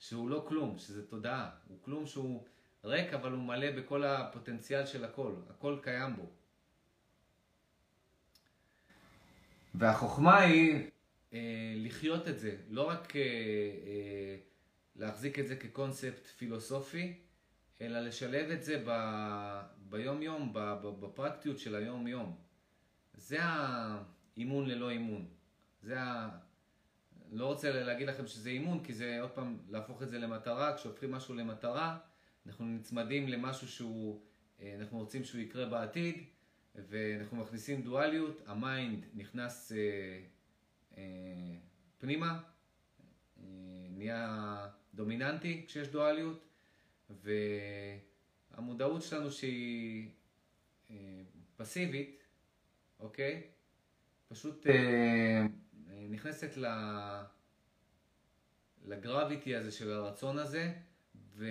שהוא לא כלום, שזה תודעה. הוא כלום שהוא ריק, אבל הוא מלא בכל הפוטנציאל של הכל. הכל קיים בו. והחוכמה היא אה, לחיות את זה, לא רק אה, אה, להחזיק את זה כקונספט פילוסופי, אלא לשלב את זה ב, ביום-יום, בפרקטיות של היום-יום. זה האימון ללא אימון. זה ה... לא רוצה להגיד לכם שזה אימון, כי זה עוד פעם להפוך את זה למטרה, כשהופכים משהו למטרה, אנחנו נצמדים למשהו שהוא, אה, אנחנו רוצים שהוא יקרה בעתיד, ואנחנו מכניסים דואליות, ה mind נכנס אה, אה, פנימה, נהיה דומיננטי כשיש דואליות, והמודעות שלנו שהיא אה, פסיבית, אוקיי? פשוט אה, נכנסת. ל gravity הזה של הרצון הזה, ו...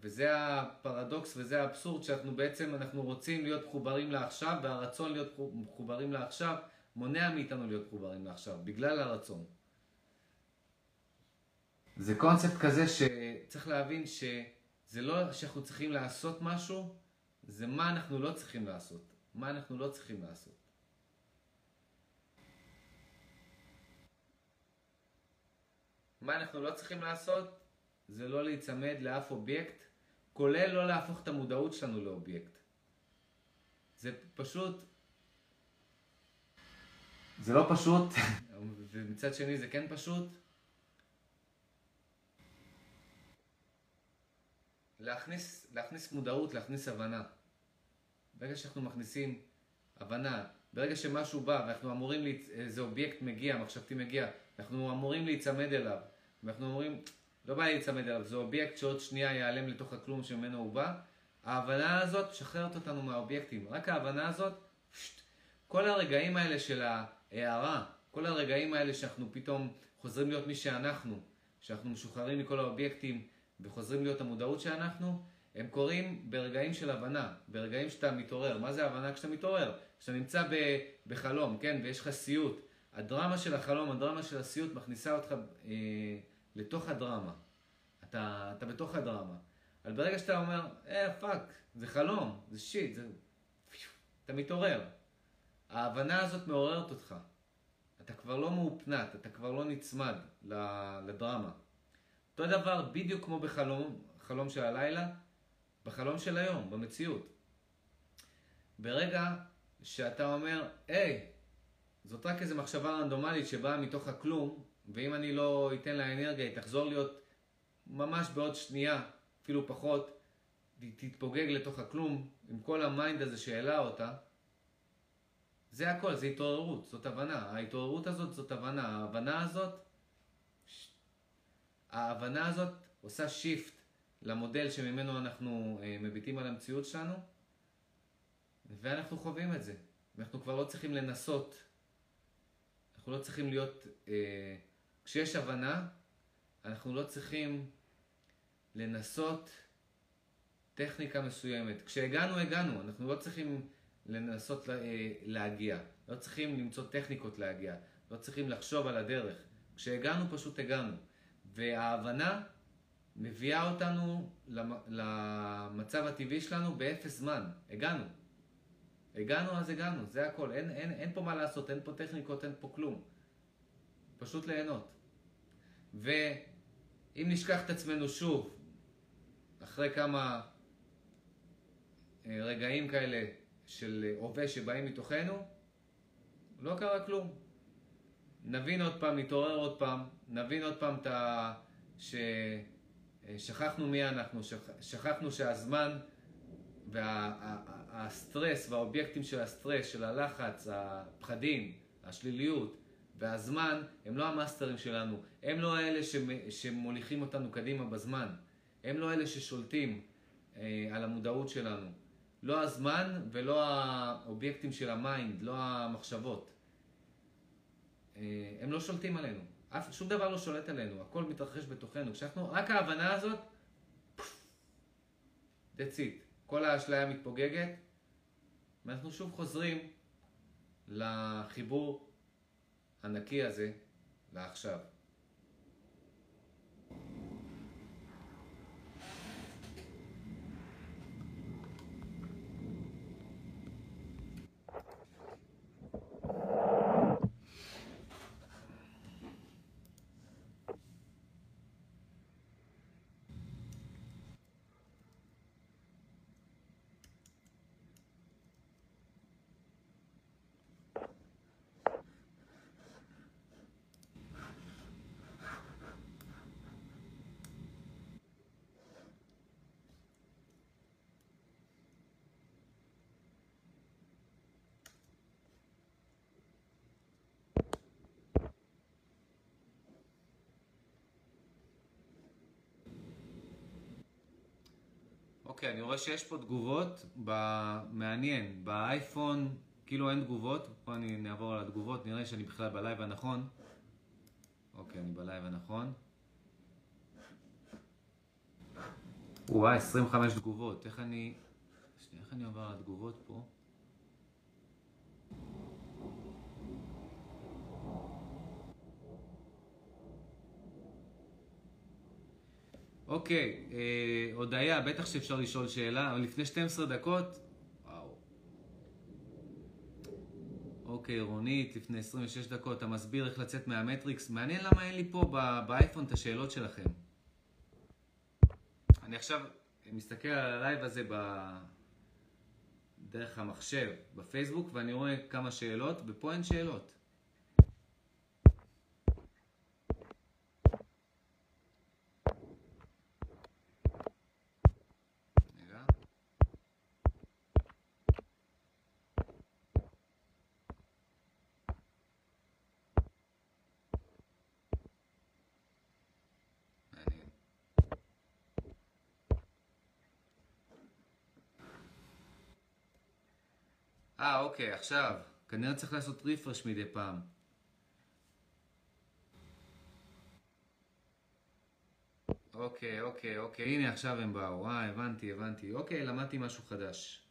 וזה הפרדוקס וזה האבסורד שאנחנו בעצם, אנחנו רוצים להיות מחוברים לעכשיו, והרצון להיות מחוברים לעכשיו מונע מאיתנו להיות מחוברים לעכשיו, בגלל הרצון. זה קונספט כזה שצריך להבין שזה לא שאנחנו צריכים לעשות משהו, זה מה אנחנו לא צריכים לעשות. מה אנחנו לא צריכים לעשות. מה אנחנו לא צריכים לעשות? זה לא להיצמד לאף אובייקט, כולל לא להפוך את המודעות שלנו לאובייקט. זה פשוט... זה לא פשוט, ומצד שני זה כן פשוט. להכניס, להכניס מודעות, להכניס הבנה. ברגע שאנחנו מכניסים הבנה, ברגע שמשהו בא ואנחנו אמורים, איזה אובייקט מגיע, מחשבתי מגיע, אנחנו אמורים להיצמד אליו. ואנחנו אומרים, לא בא לי להיצמד אליו, זה אובייקט שעוד שנייה ייעלם לתוך הכלום שממנו הוא בא. ההבנה הזאת משחררת אותנו מהאובייקטים. רק ההבנה הזאת, פשט, כל הרגעים האלה של ההערה, כל הרגעים האלה שאנחנו פתאום חוזרים להיות מי שאנחנו, שאנחנו משוחררים מכל האובייקטים וחוזרים להיות המודעות שאנחנו, הם קורים ברגעים של הבנה, ברגעים שאתה מתעורר. מה זה הבנה כשאתה מתעורר? כשאתה נמצא בחלום, כן, ויש לך סיוט. הדרמה של החלום, הדרמה של הסיוט מכניסה אותך אה, לתוך הדרמה. אתה, אתה בתוך הדרמה. אבל ברגע שאתה אומר, אה, fuck, זה חלום, זה shit, זה... אתה מתעורר. ההבנה הזאת מעוררת אותך. אתה כבר לא מהופנט, אתה כבר לא נצמד לדרמה. אותו דבר בדיוק כמו בחלום, חלום של הלילה, בחלום של היום, במציאות. ברגע שאתה אומר, היי, זאת רק איזו מחשבה רנדומלית שבאה מתוך הכלום, ואם אני לא אתן לה אנרגיה, היא תחזור להיות ממש בעוד שנייה, אפילו פחות, היא תתפוגג לתוך הכלום עם כל ה mind הזה שהעלה אותה. זה הכל, זה התעוררות, זאת הבנה. ההתעוררות הזאת זאת הבנה. ההבנה הזאת, ההבנה הזאת עושה שיפט למודל שממנו אנחנו אה, מביטים על המציאות שלנו, ואנחנו חווים את זה. אנחנו כבר לא צריכים לנסות אנחנו לא צריכים להיות, אה, כשיש הבנה, אנחנו לא צריכים לנסות טכניקה מסוימת. כשהגענו, הגענו, אנחנו לא צריכים לנסות לה, אה, להגיע, לא צריכים למצוא טכניקות להגיע, לא צריכים לחשוב על הדרך. כשהגענו, פשוט הגענו. וההבנה מביאה אותנו למצב הטבעי שלנו באפס זמן. הגענו. הגענו אז הגענו, זה הכל, אין, אין, אין פה מה לעשות, אין פה טכניקות, אין פה כלום. פשוט ליהנות. ואם נשכח את עצמנו שוב, אחרי כמה אה, רגעים כאלה של הווה שבאים מתוכנו, לא קרה כלום. נבין עוד פעם, נתעורר עוד פעם, נבין עוד פעם את ה... ששכחנו אה, מי אנחנו, שכחנו שהזמן והסטרס והאובייקטים של הסטרס, של הלחץ, הפחדים, השליליות והזמן, הם לא המאסטרים שלנו. הם לא האלה שמוליכים אותנו קדימה בזמן. הם לא אלה ששולטים אה, על המודעות שלנו. לא הזמן ולא האובייקטים של ה mind, לא המחשבות. אה, הם לא שולטים עלינו. אף, שום דבר לא שולט עלינו, הכל מתרחש בתוכנו. כשאנחנו, רק ההבנה הזאת, that's it. כל האשליה מתפוגגת, ואנחנו שוב חוזרים לחיבור הנקי הזה לעכשיו. אוקיי, אני רואה שיש פה תגובות, ב... מעניין, באייפון כאילו אין תגובות, פה אני נעבור על התגובות, נראה שאני בכלל בלייב הנכון. אוקיי, אני בלייב הנכון. וואי, 25 תגובות, איך אני... שנייה, איך אני עובר על התגובות פה? אוקיי, אה, הודיה, בטח שאפשר לשאול שאלה, אבל לפני 12 דקות, וואו. אוקיי, רונית, לפני 26 דקות, אתה מסביר איך לצאת מהמטריקס. מעניין למה אין לי פה באייפון את השאלות שלכם. אני עכשיו מסתכל על הלייב הזה ב... דרך המחשב, בפייסבוק, ואני רואה כמה שאלות, ופה אין שאלות. רגע. מעניין. אה, אוקיי, עכשיו. כנראה צריך לעשות רפרש מדי פעם. אוקיי, אוקיי, אוקיי, הנה עכשיו הם באו. אה, הבנתי, הבנתי. אוקיי, למדתי משהו חדש.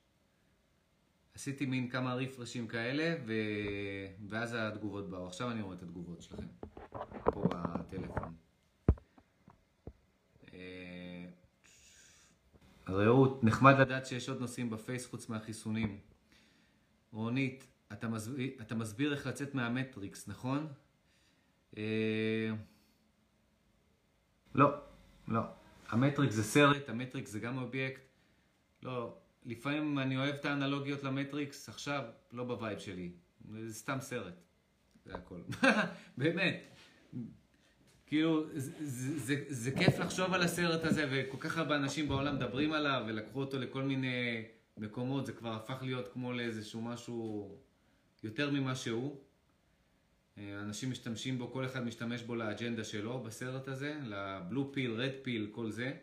עשיתי מין כמה רפרשים כאלה, ו... ואז התגובות באו. עכשיו אני רואה את התגובות שלכם. פה בטלפון. אה, רעות, נחמד לדעת שיש עוד נושאים בפייס חוץ מהחיסונים. רונית, אתה מסביר, אתה מסביר איך לצאת מהמטריקס, נכון? אה, לא, לא. המטריקס זה סרט, המטריקס זה גם אובייקט. לא, לפעמים אני אוהב את האנלוגיות למטריקס, עכשיו לא ב vibe שלי. זה סתם סרט. זה הכל. באמת. כאילו, זה, זה, זה, זה כיף לחשוב על הסרט הזה, וכל כך הרבה אנשים בעולם מדברים עליו, ולקחו אותו לכל מיני מקומות, זה כבר הפך להיות כמו לאיזשהו משהו יותר ממה שהוא. אה, אנשים משתמשים בו, כל אחד משתמש בו לאג'נדה שלו בסרט הזה, לבלו פיל, רד פיל, כל זה.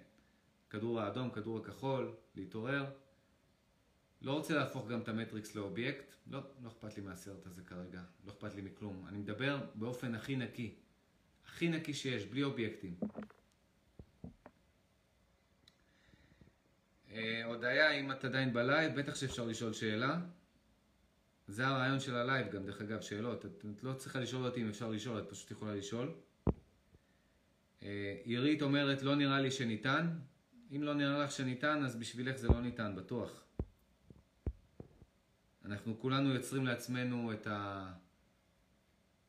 כדור האדום, כדור הכחול, להתעורר. לא רוצה להפוך גם את המטריקס לאובייקט, לא, לא אכפת לי מהסרט הזה כרגע, לא אכפת לי מכלום. אני מדבר באופן הכי נקי, הכי נקי שיש, בלי אובייקטים. הודיה, אם את עדיין בלייב, בטח שאפשר לשאול שאלה. זה הרעיון של הלייב גם, דרך אגב, שאלות. את, את לא צריכה לשאול אותי אם אפשר לשאול, את פשוט יכולה לשאול. אה, עירית אומרת, לא נראה לי שניתן. אם לא נראה לך שניתן, אז בשבילך זה לא ניתן, בטוח. אנחנו כולנו יוצרים לעצמנו את ה...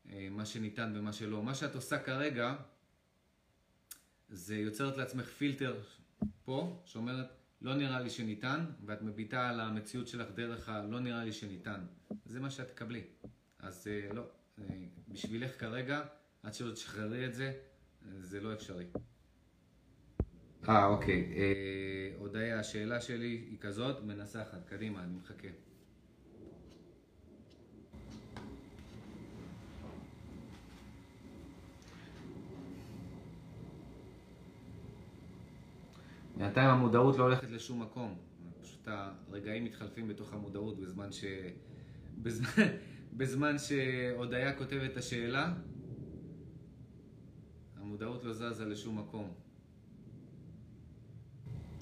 אה, מה שניתן ומה שלא. מה שאת עושה כרגע, זה יוצרת לעצמך פילטר פה, שאומרת, לא נראה לי שניתן, ואת מביטה על המציאות שלך דרך הלא נראה לי שניתן. זה מה שאת תקבלי. אז אה, לא, אה, בשבילך כרגע, עד שלא תשחררי את זה, זה לא אפשרי. אה, אוקיי. אה, הודיה, השאלה שלי היא כזאת, מנסחת, קדימה, אני מחכה. בינתיים המודעות לא הולכת לשום מקום. פשוט הרגעים מתחלפים בתוך המודעות בזמן ש... בזמן, בזמן שהודיה כותבת את השאלה, המודעות לא זזה לשום מקום.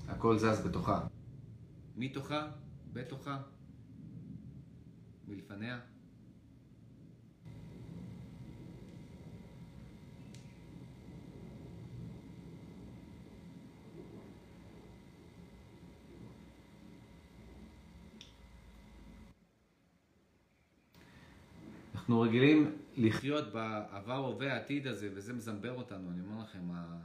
הכל זז בתוכה. מתוכה, בתוכה, מלפניה. אנחנו רגילים לחיות בעבר, הווה, העתיד הזה, וזה מזמבר אותנו, אני אומר לכם, ה...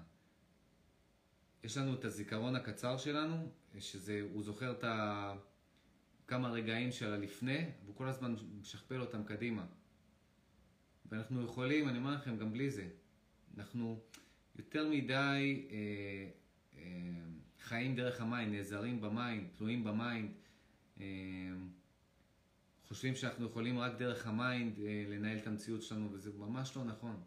יש לנו את הזיכרון הקצר שלנו, שזה, הוא זוכר את ה... כמה רגעים של הלפני, והוא כל הזמן משכפל אותם קדימה. ואנחנו יכולים, אני אומר לכם, גם בלי זה. אנחנו יותר מדי אה, אה, חיים דרך המים, נעזרים במים, תלויים במים. אה, חושבים שאנחנו יכולים רק דרך המיינד אה, לנהל את המציאות שלנו, וזה ממש לא נכון.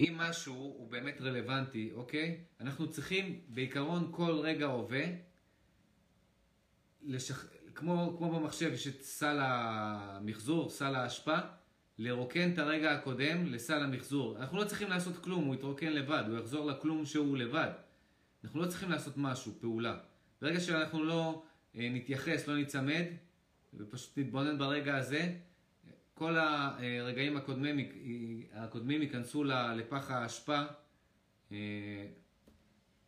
אם משהו הוא באמת רלוונטי, אוקיי? אנחנו צריכים בעיקרון כל רגע הווה, לשח... כמו, כמו במחשב יש את סל המחזור, סל האשפה, לרוקן את הרגע הקודם לסל המחזור. אנחנו לא צריכים לעשות כלום, הוא יתרוקן לבד, הוא יחזור לכלום שהוא לבד. אנחנו לא צריכים לעשות משהו, פעולה. ברגע שאנחנו לא נתייחס, לא ניצמד, ופשוט נתבונן ברגע הזה, כל הרגעים הקודמים, הקודמים ייכנסו לפח האשפה, אה,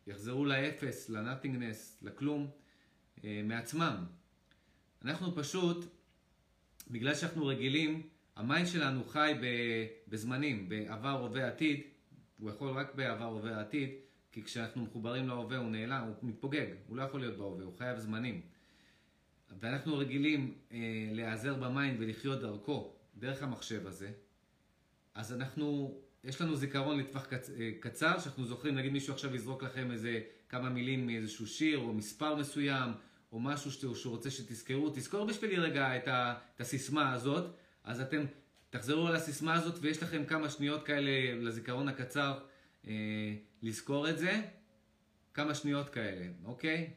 יחזרו לאפס, ל nothingness, לכלום, אה, מעצמם. אנחנו פשוט, בגלל שאנחנו רגילים, המיינד שלנו חי בזמנים, בעבר, הווה, עתיד, הוא יכול רק בעבר, הווה, עתיד, כי כשאנחנו מחוברים להווה הוא נעלם, הוא מתפוגג, הוא לא יכול להיות בהווה, הוא חייב זמנים. ואנחנו רגילים אה, להיעזר במיינד ולחיות דרכו, דרך המחשב הזה, אז אנחנו, יש לנו זיכרון לטווח קצ, אה, קצר, שאנחנו זוכרים, נגיד מישהו עכשיו יזרוק לכם איזה כמה מילים מאיזשהו שיר או מספר מסוים, או משהו שהוא, שהוא רוצה שתזכרו, תזכור בשבילי רגע את, ה, את הסיסמה הזאת, אז אתם תחזרו על הסיסמה הזאת ויש לכם כמה שניות כאלה לזיכרון הקצר אה, לזכור את זה, כמה שניות כאלה, אוקיי?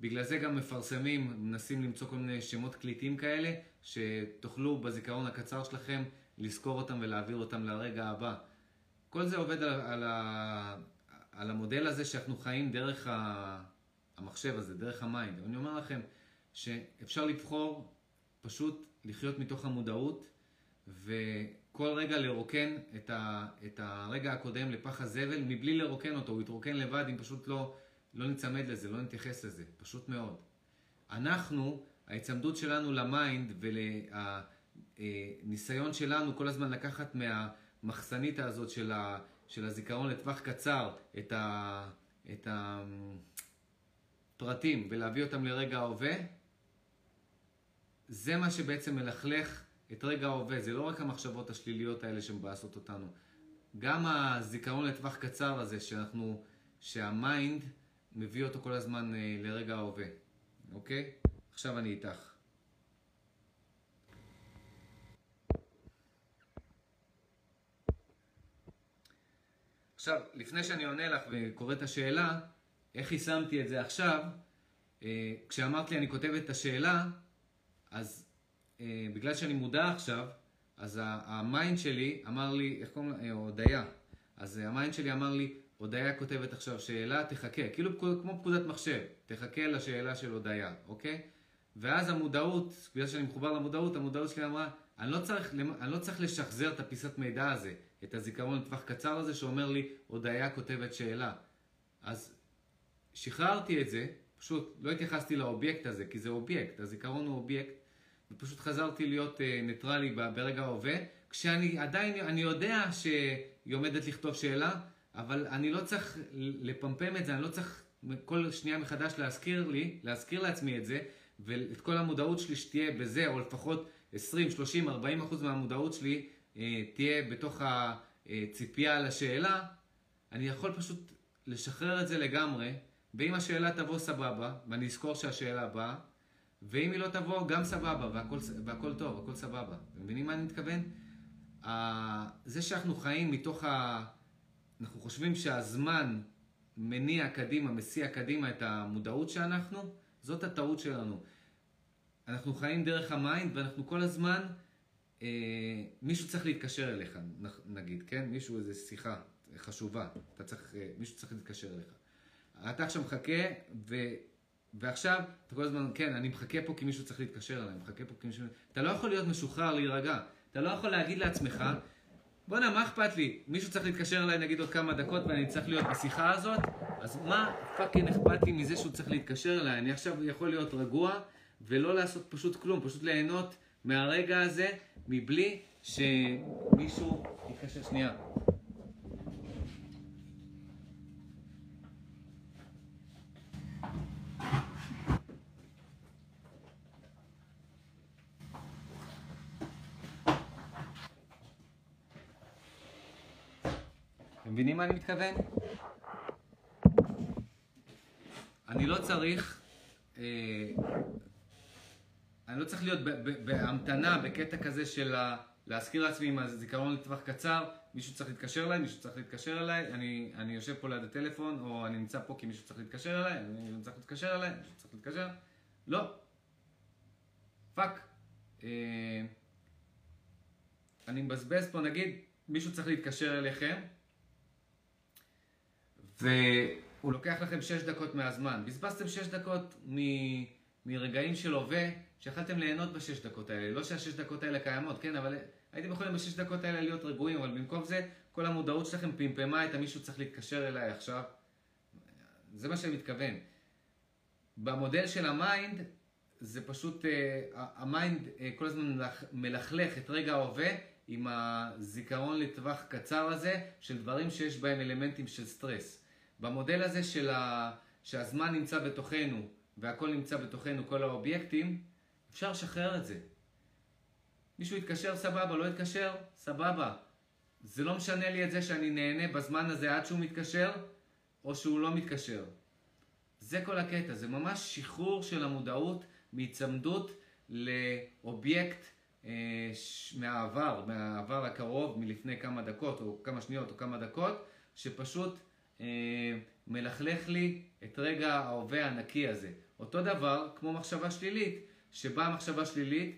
בגלל זה גם מפרסמים, מנסים למצוא כל מיני שמות קליטים כאלה, שתוכלו בזיכרון הקצר שלכם לזכור אותם ולהעביר אותם לרגע הבא. כל זה עובד על, על, ה, על המודל הזה שאנחנו חיים דרך ה, המחשב הזה, דרך המיינד. אני אומר לכם שאפשר לבחור פשוט לחיות מתוך המודעות וכל רגע לרוקן את, ה, את הרגע הקודם לפח הזבל מבלי לרוקן אותו, הוא יתרוקן לבד אם פשוט לא, לא ניצמד לזה, לא נתייחס לזה, פשוט מאוד. אנחנו, ההיצמדות שלנו למיינד והניסיון שלנו כל הזמן לקחת מהמחסנית הזאת של, ה, של הזיכרון לטווח קצר את, ה, את הפרטים ולהביא אותם לרגע ההווה, זה מה שבעצם מלכלך את רגע ההווה. זה לא רק המחשבות השליליות האלה שמבאסות אותנו. גם הזיכרון לטווח קצר הזה, שאנחנו, שהמיינד מביא אותו כל הזמן אה, לרגע ההווה. אוקיי? עכשיו אני איתך. עכשיו, לפני שאני עונה לך וקורא את השאלה, איך יישמתי את זה עכשיו? אה, כשאמרת לי אני כותב את השאלה, אז אה, בגלל שאני מודע עכשיו, אז המיינד שלי אמר לי, איך קוראים לה? הודיה. אז המיינד שלי אמר לי, הודיה כותבת עכשיו שאלה, תחכה, כאילו כמו פקודת מחשב, תחכה לשאלה של הודיה, אוקיי? ואז המודעות, בגלל שאני מחובר למודעות, המודעות שלי אמרה, אני לא צריך, אני לא צריך לשחזר את הפיסת מידע הזה, את הזיכרון לטווח קצר הזה שאומר לי, הודיה כותבת שאלה. אז שחררתי את זה, פשוט לא התייחסתי לאובייקט הזה, כי זה אובייקט, הזיכרון הוא אובייקט, ופשוט חזרתי להיות אה, ניטרלי ברגע ההווה, כשאני עדיין, אני יודע שהיא עומדת לכתוב שאלה, אבל אני לא צריך לפמפם את זה, אני לא צריך כל שנייה מחדש להזכיר לי, להזכיר לעצמי את זה, ואת כל המודעות שלי שתהיה בזה, או לפחות 20, 30, 40 אחוז מהמודעות שלי אה, תהיה בתוך הציפייה לשאלה, אני יכול פשוט לשחרר את זה לגמרי, ואם השאלה תבוא סבבה, ואני אזכור שהשאלה באה, ואם היא לא תבוא, גם סבבה, והכל, והכל טוב, הכל סבבה. אתם מבינים מה אני מתכוון? זה שאנחנו חיים מתוך ה... אנחנו חושבים שהזמן מניע קדימה, מסיע קדימה את המודעות שאנחנו, זאת הטעות שלנו. אנחנו חיים דרך המיינד ואנחנו כל הזמן, אה, מישהו צריך להתקשר אליך, נגיד, כן? מישהו, איזו שיחה חשובה, אתה צריך, אה, מישהו צריך להתקשר אליך. אתה עכשיו מחכה, ו... ועכשיו, אתה כל הזמן, כן, אני מחכה פה כי מישהו צריך להתקשר אליי, מחכה פה כי מישהו... אתה לא יכול להיות משוחרר, להירגע. אתה לא יכול להגיד לעצמך, בואנה, מה אכפת לי? מישהו צריך להתקשר אליי נגיד עוד כמה דקות ואני צריך להיות בשיחה הזאת, אז מה פאקינג אכפת לי מזה שהוא צריך להתקשר אליי? אני עכשיו יכול להיות רגוע ולא לעשות פשוט כלום, פשוט ליהנות מהרגע הזה מבלי שמישהו יתקשר שנייה. מבינים מה אני מתכוון? אני לא צריך, אה, אני לא צריך להיות בהמתנה, בקטע כזה של להזכיר לעצמי עם הזיכרון לטווח קצר, מישהו צריך להתקשר אליי, מישהו צריך להתקשר אליי, אני, אני יושב פה ליד הטלפון, או אני נמצא פה כי מישהו צריך להתקשר אליי, אני צריך להתקשר אליי, מישהו צריך להתקשר, לא. fuck. אה, אני מבזבז פה, נגיד, מישהו צריך להתקשר אליכם, והוא לוקח לכם 6 דקות מהזמן. בזבזתם 6 דקות מ... מרגעים של הווה, שיכלתם ליהנות בשש דקות האלה. לא שהשש דקות האלה קיימות, כן, אבל הייתם יכולים בשש דקות האלה להיות רגועים, אבל במקום זה, כל המודעות שלכם פמפמה את המישהו צריך להתקשר אליי עכשיו. זה מה שאני מתכוון. במודל של המיינד, זה פשוט, אה, המיינד אה, כל הזמן מלכלך את רגע ההווה עם הזיכרון לטווח קצר הזה של דברים שיש בהם אלמנטים של סטרס. במודל הזה של ה, שהזמן נמצא בתוכנו והכל נמצא בתוכנו, כל האובייקטים, אפשר לשחרר את זה. מישהו יתקשר סבבה, לא יתקשר סבבה. זה לא משנה לי את זה שאני נהנה בזמן הזה עד שהוא מתקשר, או שהוא לא מתקשר. זה כל הקטע, זה ממש שחרור של המודעות מהיצמדות לאובייקט אה, מהעבר, מהעבר הקרוב, מלפני כמה דקות, או כמה שניות, או כמה דקות, שפשוט מלכלך לי את רגע ההווה הנקי הזה. אותו דבר כמו מחשבה שלילית, שבאה מחשבה שלילית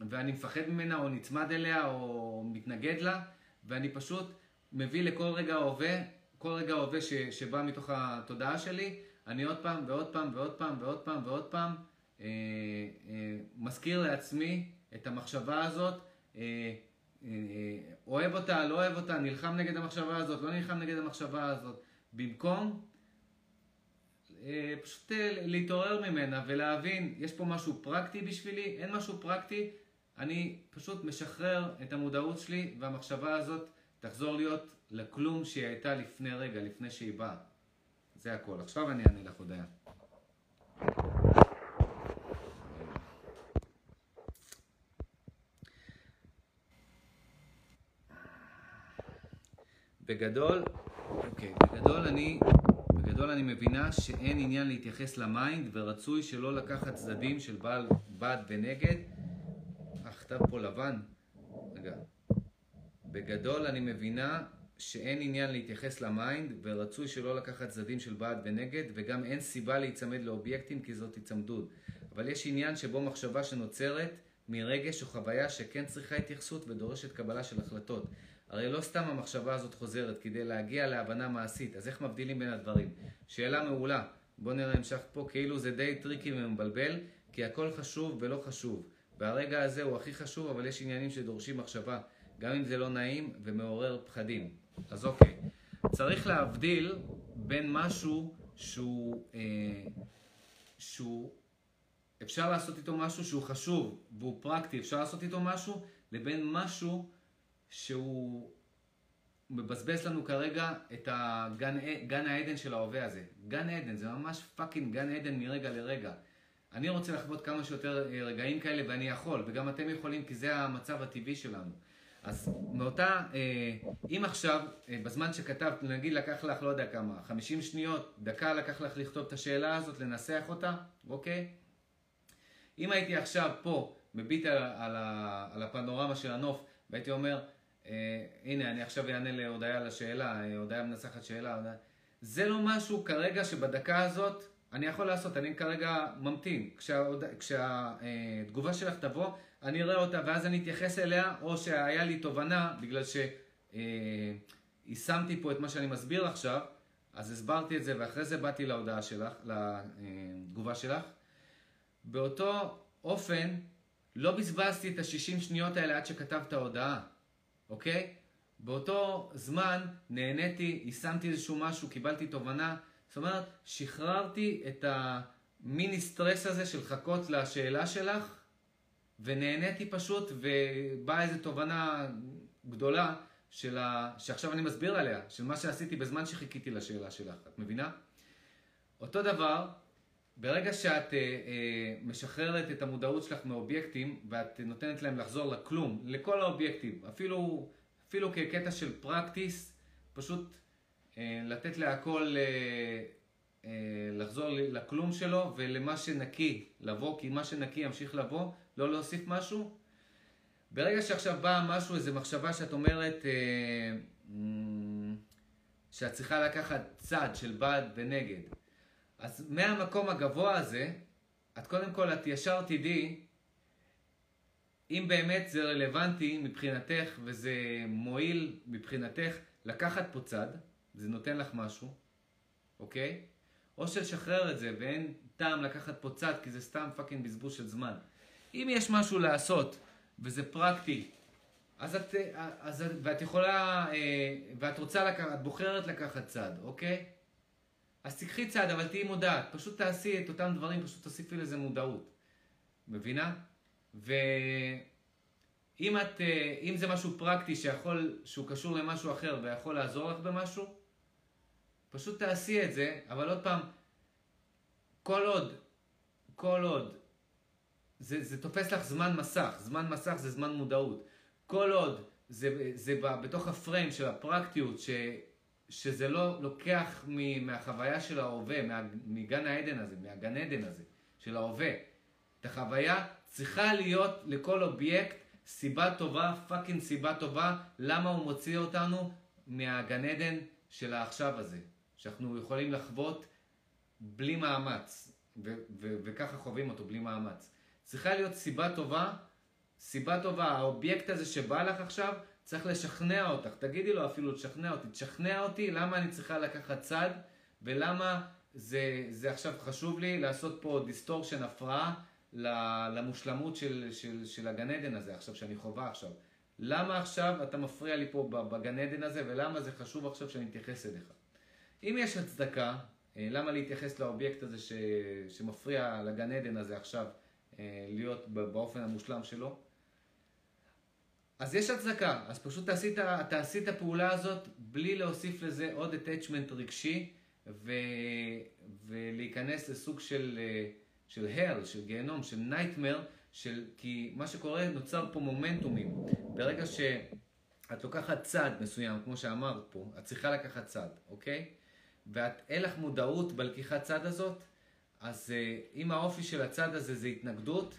ואני מפחד ממנה או נצמד אליה או מתנגד לה, ואני פשוט מביא לכל רגע ההווה, כל רגע ההווה שבא מתוך התודעה שלי, אני עוד פעם ועוד פעם ועוד פעם ועוד פעם ועוד פעם אה, אה, מזכיר לעצמי את המחשבה הזאת, אה, אה, אוהב אותה, לא אוהב אותה, נלחם נגד המחשבה הזאת, לא נלחם נגד המחשבה הזאת. במקום אה, פשוט אה, להתעורר ממנה ולהבין, יש פה משהו פרקטי בשבילי, אין משהו פרקטי, אני פשוט משחרר את המודעות שלי והמחשבה הזאת תחזור להיות לכלום שהיא הייתה לפני רגע, לפני שהיא באה. זה הכל. עכשיו אני אענה לך הודיה. בגדול, אוקיי, בגדול אני בגדול אני מבינה שאין עניין להתייחס למיינד ורצוי שלא לקחת צדדים של בעל, בעד ונגד. הכתב פה לבן. רגע. בגדול אני מבינה שאין עניין להתייחס למיינד ורצוי שלא לקחת צדדים של בעד ונגד וגם אין סיבה להיצמד לאובייקטים כי זאת היצמדות. אבל יש עניין שבו מחשבה שנוצרת מרגש או חוויה שכן צריכה התייחסות ודורשת קבלה של החלטות. הרי לא סתם המחשבה הזאת חוזרת כדי להגיע להבנה מעשית, אז איך מבדילים בין הדברים? שאלה מעולה. בוא נראה המשך פה, כאילו זה די טריקי ומבלבל, כי הכל חשוב ולא חשוב. והרגע הזה הוא הכי חשוב, אבל יש עניינים שדורשים מחשבה, גם אם זה לא נעים ומעורר פחדים. אז אוקיי, צריך להבדיל בין משהו שהוא, אה, שהוא, אפשר לעשות איתו משהו שהוא חשוב והוא פרקטי, אפשר לעשות איתו משהו, לבין משהו שהוא מבזבז לנו כרגע את הגן, גן העדן של ההווה הזה. גן עדן, זה ממש fucking גן עדן מרגע לרגע. אני רוצה לחוות כמה שיותר אה, רגעים כאלה ואני יכול, וגם אתם יכולים כי זה המצב הטבעי שלנו. אז מאותה, אה, אם עכשיו, אה, בזמן שכתבת, נגיד לקח לך, לא יודע כמה, 50 שניות, דקה לקח לך לכתוב את השאלה הזאת, לנסח אותה, אוקיי? אם הייתי עכשיו פה, מביט על, על, על הפנורמה של הנוף, והייתי אומר, הנה, אני עכשיו אענה להודיה לשאלה, אה, הודיה מנסחת שאלה. זה לא משהו כרגע שבדקה הזאת אני יכול לעשות, אני כרגע ממתין. כשהתגובה שלך תבוא, אני אראה אותה ואז אני אתייחס אליה, או שהיה לי תובנה, בגלל שיישמתי אה, פה את מה שאני מסביר עכשיו, אז הסברתי את זה ואחרי זה באתי להודעה שלך, לתגובה שלך. באותו אופן, לא בזבזתי את ה-60 שניות האלה עד שכתבת הודעה. אוקיי? באותו זמן נהניתי, יישמתי איזשהו משהו, קיבלתי תובנה. זאת אומרת, שחררתי את המיני סטרס הזה של חכות לשאלה שלך, ונהניתי פשוט, ובאה איזו תובנה גדולה של ה... שעכשיו אני מסביר עליה, של מה שעשיתי בזמן שחיכיתי לשאלה שלך. את מבינה? אותו דבר, ברגע שאת אה, אה, משחררת את המודעות שלך מאובייקטים ואת נותנת להם לחזור לכלום, לכל האובייקטים, אפילו, אפילו כקטע של פרקטיס, פשוט אה, לתת להכל אה, אה, לחזור לכלום שלו ולמה שנקי לבוא, כי מה שנקי ימשיך לבוא, לא להוסיף משהו. ברגע שעכשיו בא משהו, איזו מחשבה שאת אומרת אה, אמ, שאת צריכה לקחת צד של בעד ונגד, אז מהמקום הגבוה הזה, את קודם כל, את ישר תדעי אם באמת זה רלוונטי מבחינתך וזה מועיל מבחינתך לקחת פה צד, זה נותן לך משהו, אוקיי? או שלשחרר את זה ואין טעם לקחת פה צד כי זה סתם fucking בזבוז של זמן. אם יש משהו לעשות וזה פרקטי, אז את, אז, ואת יכולה, אה, ואת רוצה לקחת, את בוחרת לקחת צד, אוקיי? אז תיקחי צד, אבל תהיי מודעת. פשוט תעשי את אותם דברים, פשוט תוסיפי לזה מודעות. מבינה? ואם את, אה, אם זה משהו פרקטי שיכול, שהוא קשור למשהו אחר ויכול לעזור לך במשהו, פשוט תעשי את זה, אבל עוד פעם, כל עוד, כל עוד, זה, זה תופס לך זמן מסך, זמן מסך זה זמן מודעות. כל עוד זה, זה בתוך הפריים של הפרקטיות, ש, שזה לא לוקח מ, מהחוויה של ההווה, מה, מגן העדן הזה, מהגן עדן הזה, של ההווה. את החוויה צריכה להיות לכל אובייקט סיבה טובה, fucking סיבה טובה, למה הוא מוציא אותנו מהגן עדן של העכשיו הזה, שאנחנו יכולים לחוות בלי מאמץ, ו- ו- וככה חווים אותו בלי מאמץ. צריכה להיות סיבה טובה, סיבה טובה, האובייקט הזה שבא לך עכשיו, צריך לשכנע אותך, תגידי לו אפילו תשכנע אותי, תשכנע אותי למה אני צריכה לקחת צד ולמה זה, זה עכשיו חשוב לי לעשות פה distortion, הפרעה למושלמות של, של, של הגן עדן הזה עכשיו, שאני חווה עכשיו. למה עכשיו אתה מפריע לי פה בגן עדן הזה ולמה זה חשוב עכשיו שאני אתייחס אליך. אם יש הצדקה, אה, למה להתייחס לאובייקט הזה ש, שמפריע לגן עדן הזה עכשיו אה, להיות באופן המושלם שלו, אז יש הצדקה, אז פשוט תעשי, תעשי את הפעולה הזאת בלי להוסיף לזה עוד attachment רגשי ו, ולהיכנס לסוג של, אה, של hell, של גיהנום, של nightmare, של, כי מה שקורה, נוצר פה מומנטומים. ברגע שאת לוקחת צד מסוים, כמו שאמרת פה, את צריכה לקחת צד, אוקיי? ואת, אין לך מודעות בלקיחת צד הזאת, אז אם האופי של הצד הזה זה התנגדות,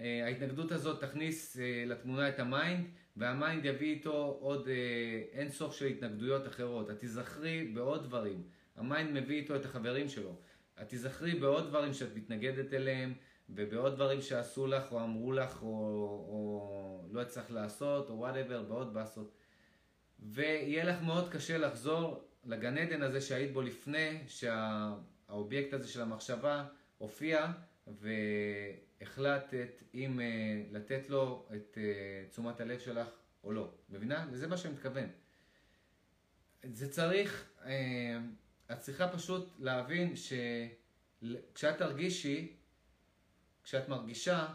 ההתנגדות הזאת תכניס אה, לתמונה את המיינד, והמיינד יביא איתו עוד אה, אין סוף של התנגדויות אחרות. את תיזכרי בעוד דברים. המיינד מביא איתו את החברים שלו. את תיזכרי בעוד דברים שאת מתנגדת אליהם, ובעוד דברים שעשו לך, או אמרו לך, או, או לא הצלחת לעשות, או whatever, בעוד באסות. ויהיה לך מאוד קשה לחזור לגן עדן הזה שהיית בו לפני שהאובייקט הזה של המחשבה הופיע, והחלטת אם uh, לתת לו את uh, תשומת הלב שלך או לא. מבינה? וזה מה שאני מתכוון. זה צריך, uh, את צריכה פשוט להבין שכשאת תרגישי, כשאת מרגישה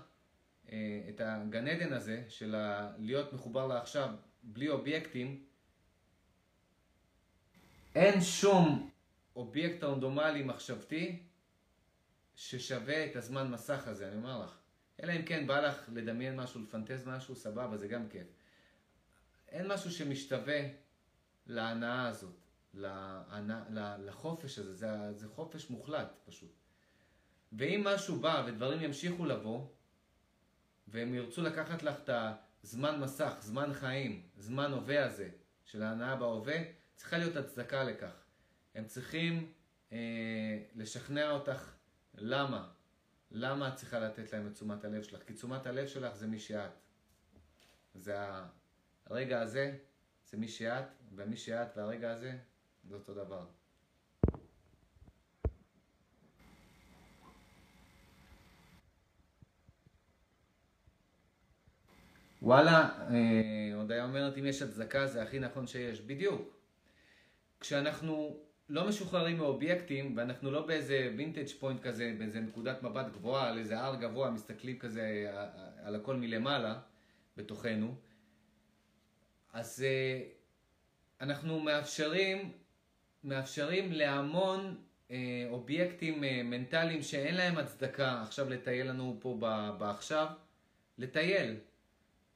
uh, את הגן עדן הזה של להיות מחובר לעכשיו בלי אובייקטים, אין שום אובייקט רנדומלי מחשבתי ששווה את הזמן מסך הזה, אני אומר לך. אלא אם כן בא לך לדמיין משהו, לפנטז משהו, סבבה, זה גם כיף. אין משהו שמשתווה להנאה הזאת, להנאה, לחופש הזה, זה, זה חופש מוחלט פשוט. ואם משהו בא ודברים ימשיכו לבוא, והם ירצו לקחת לך את הזמן מסך, זמן חיים, זמן הווה הזה, של ההנאה בהווה, צריכה להיות הצדקה לכך. הם צריכים אה, לשכנע אותך למה. למה את צריכה לתת להם את תשומת הלב שלך? כי תשומת הלב שלך זה מי שאת. זה הרגע הזה, זה מי שאת, ומי שאת והרגע הזה, זה אותו דבר. וואלה, אה, עוד היה אומרת אם יש הצדקה זה הכי נכון שיש. בדיוק. כשאנחנו לא משוחררים מאובייקטים, ואנחנו לא באיזה וינטג' פוינט כזה, באיזה נקודת מבט גבוהה, על איזה הר גבוה, מסתכלים כזה על הכל מלמעלה, בתוכנו, אז אה, אנחנו מאפשרים, מאפשרים להמון אה, אובייקטים אה, מנטליים שאין להם הצדקה עכשיו לטייל לנו פה בעכשיו, לטייל.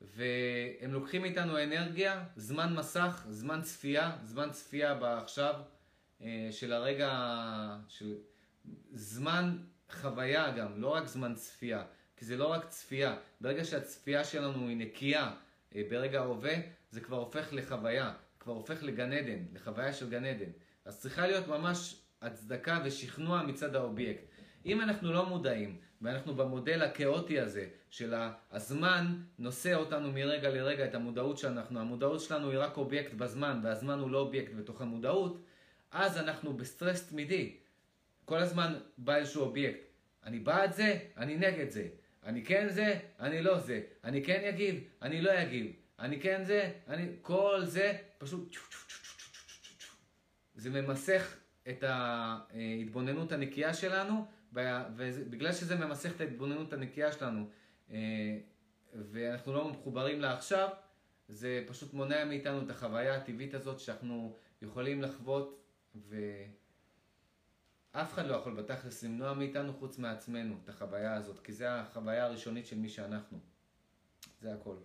והם לוקחים איתנו אנרגיה, זמן מסך, זמן צפייה, זמן צפייה בעכשיו אה, של הרגע, של זמן חוויה גם, לא רק זמן צפייה. כי זה לא רק צפייה. ברגע שהצפייה שלנו היא נקייה אה, ברגע ההווה, זה כבר הופך לחוויה, כבר הופך לגן עדן, לחוויה של גן עדן. אז צריכה להיות ממש הצדקה ושכנוע מצד האובייקט. אם אנחנו לא מודעים, ואנחנו במודל הכאוטי הזה, של הזמן נושא אותנו מרגע לרגע את המודעות שאנחנו, המודעות שלנו היא רק אובייקט בזמן, והזמן הוא לא אובייקט בתוך המודעות, אז אנחנו בסטרס תמידי. כל הזמן בא איזשהו אובייקט. אני בעד זה, אני נגד זה. אני כן זה, אני לא זה. אני כן יגיב, אני לא יגיב. אני כן זה, אני... כל זה פשוט... זה ממסך את ההתבוננות הנקייה שלנו, ובגלל שזה ממסך את ההתבוננות הנקייה שלנו, אה, ואנחנו לא מחוברים לה עכשיו, זה פשוט מונע מאיתנו את החוויה הטבעית הזאת שאנחנו יכולים לחוות, ואף אחד לא יכול בתכלס למנוע מאיתנו חוץ מעצמנו את החוויה הזאת, כי זה החוויה הראשונית של מי שאנחנו. זה הכל.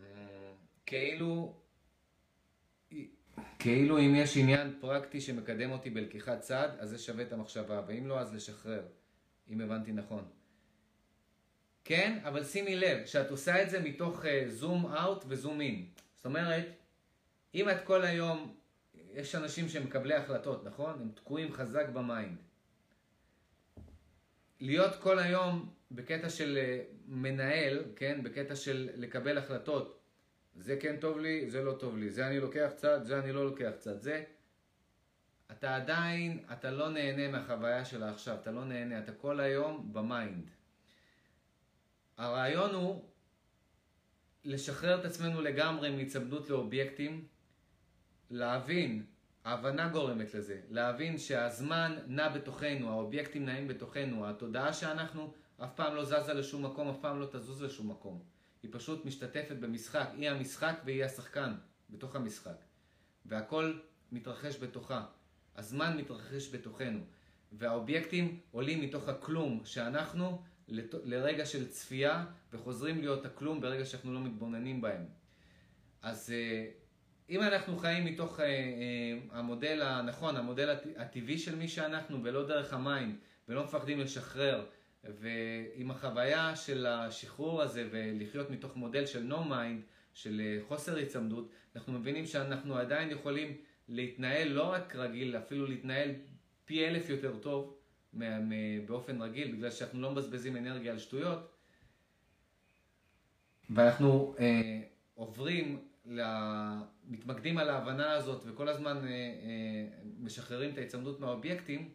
אה, כאילו כאילו אם יש עניין פרקטי שמקדם אותי בלקיחת צד, אז זה שווה את המחשבה, ואם לא, אז לשחרר, אם הבנתי נכון. כן, אבל שימי לב, שאת עושה את זה מתוך zoom אה, out ו zoom in. זאת אומרת, אם את כל היום, יש אנשים שהם מקבלי החלטות, נכון? הם תקועים חזק במיינד. להיות כל היום בקטע של אה, מנהל, כן? בקטע של לקבל החלטות, זה כן טוב לי, זה לא טוב לי, זה אני לוקח צד, זה אני לא לוקח צד, זה... אתה עדיין, אתה לא נהנה מהחוויה של העכשיו, אתה לא נהנה, אתה כל היום במיינד. הרעיון הוא לשחרר את עצמנו לגמרי מהצמדות לאובייקטים, להבין, ההבנה גורמת לזה, להבין שהזמן נע בתוכנו, האובייקטים נעים בתוכנו, התודעה שאנחנו אף פעם לא זזה לשום מקום, אף פעם לא תזוז לשום מקום. היא פשוט משתתפת במשחק, היא המשחק והיא השחקן בתוך המשחק. והכל מתרחש בתוכה. הזמן מתרחש בתוכנו. והאובייקטים עולים מתוך הכלום שאנחנו לרגע של צפייה וחוזרים להיות הכלום ברגע שאנחנו לא מתבוננים בהם. אז אה, אם אנחנו חיים מתוך אה, אה, המודל הנכון, המודל הטבעי של מי שאנחנו ולא דרך המים ולא מפחדים לשחרר ועם החוויה של השחרור הזה ולחיות מתוך מודל של no mind, של אה, חוסר היצמדות, אנחנו מבינים שאנחנו עדיין יכולים להתנהל לא רק רגיל, אפילו להתנהל פי אלף יותר טוב באופן רגיל, בגלל שאנחנו לא מבזבזים אנרגיה על שטויות. ואנחנו אה, עוברים, לה, מתמקדים על ההבנה הזאת וכל הזמן אה, אה, משחררים את ההיצמדות מהאובייקטים,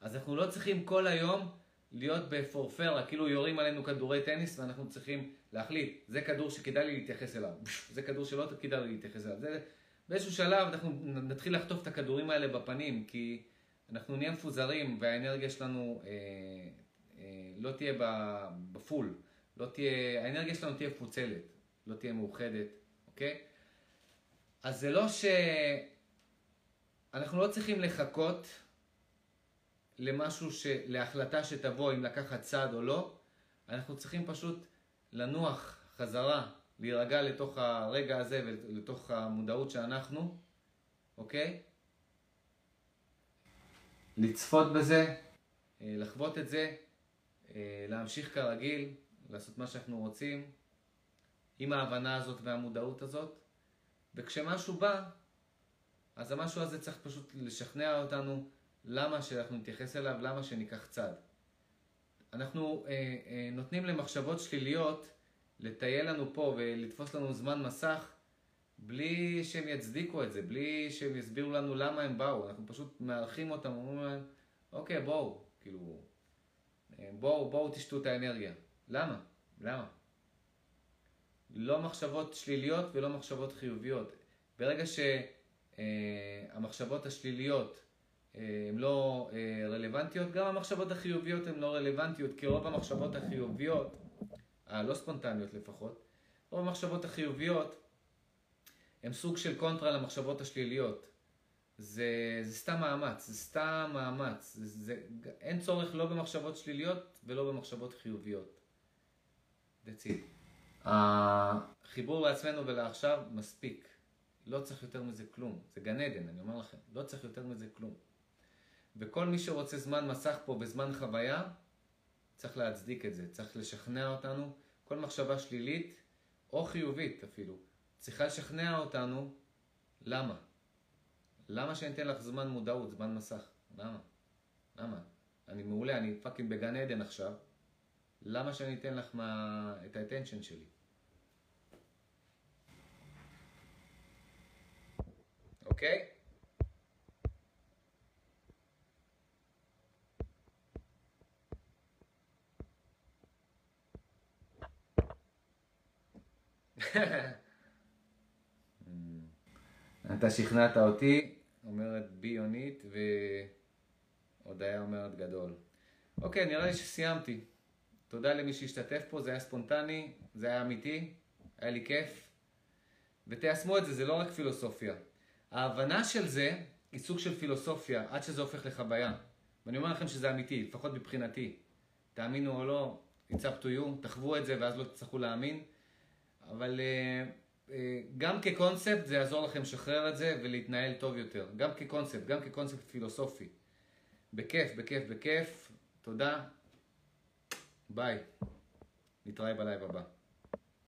אז אנחנו לא צריכים כל היום להיות בפורפרה, כאילו יורים עלינו כדורי טניס ואנחנו צריכים להחליט, זה כדור שכדאי לי להתייחס אליו, זה כדור שלא כדאי לי להתייחס אליו. זה, באיזשהו שלב אנחנו נתחיל לחטוף את הכדורים האלה בפנים, כי אנחנו נהיה מפוזרים והאנרגיה שלנו אה, אה, לא תהיה בפול, לא תהיה, האנרגיה שלנו תהיה מפוצלת, לא תהיה מאוחדת, אוקיי? אז זה לא ש... אנחנו לא צריכים לחכות למשהו, ש... להחלטה שתבוא אם לקחת צעד או לא, אנחנו צריכים פשוט לנוח חזרה, להירגע לתוך הרגע הזה ולתוך המודעות שאנחנו, אוקיי? לצפות בזה, אה, לחוות את זה, אה, להמשיך כרגיל, לעשות מה שאנחנו רוצים, עם ההבנה הזאת והמודעות הזאת, וכשמשהו בא, אז המשהו הזה צריך פשוט לשכנע אותנו למה שאנחנו נתייחס אליו, למה שניקח צד. אנחנו אה, אה, נותנים למחשבות שליליות לטייל לנו פה ולתפוס לנו זמן מסך בלי שהם יצדיקו את זה, בלי שהם יסבירו לנו למה הם באו. אנחנו פשוט מארחים אותם, אומרים להם, אוקיי, בואו, כאילו, בואו, בואו תשתו את האנרגיה. למה? למה? לא מחשבות שליליות ולא מחשבות חיוביות. ברגע שהמחשבות השליליות הן לא אה, רלוונטיות, גם המחשבות החיוביות הן לא רלוונטיות, כי רוב המחשבות החיוביות, הלא ספונטניות לפחות, רוב המחשבות החיוביות הן סוג של קונטרה למחשבות השליליות. זה, זה סתם מאמץ, זה סתם מאמץ. זה, זה, אין צורך לא במחשבות שליליות ולא במחשבות חיוביות. That's it. החיבור לעצמנו ולעכשיו מספיק. לא צריך יותר מזה כלום. זה גן עדן, אני אומר לכם. לא צריך יותר מזה כלום. וכל מי שרוצה זמן מסך פה וזמן חוויה, צריך להצדיק את זה, צריך לשכנע אותנו. כל מחשבה שלילית, או חיובית אפילו, צריכה לשכנע אותנו למה. למה שאני אתן לך זמן מודעות, זמן מסך? למה? למה? אני מעולה, אני fucking בגן עדן עכשיו. למה שאני אתן לך מה... את ה attention שלי? אוקיי? אתה שכנעת אותי, אומרת בי יונית, והודיה אומרת גדול. אוקיי, נראה לי שסיימתי. תודה למי שהשתתף פה, זה היה ספונטני, זה היה אמיתי, היה לי כיף. ותיישמו את זה, זה לא רק פילוסופיה. ההבנה של זה היא סוג של פילוסופיה, עד שזה הופך לחוויה. ואני אומר לכם שזה אמיתי, לפחות מבחינתי. תאמינו או לא, it's up to you, תחוו את זה ואז לא תצטרכו להאמין. אבל אה, אה, גם כקונספט זה יעזור לכם לשחרר את זה ולהתנהל טוב יותר. גם כקונספט, גם כקונספט פילוסופי. בכיף, בכיף, בכיף. תודה. ביי. נתראה בלייב הבא.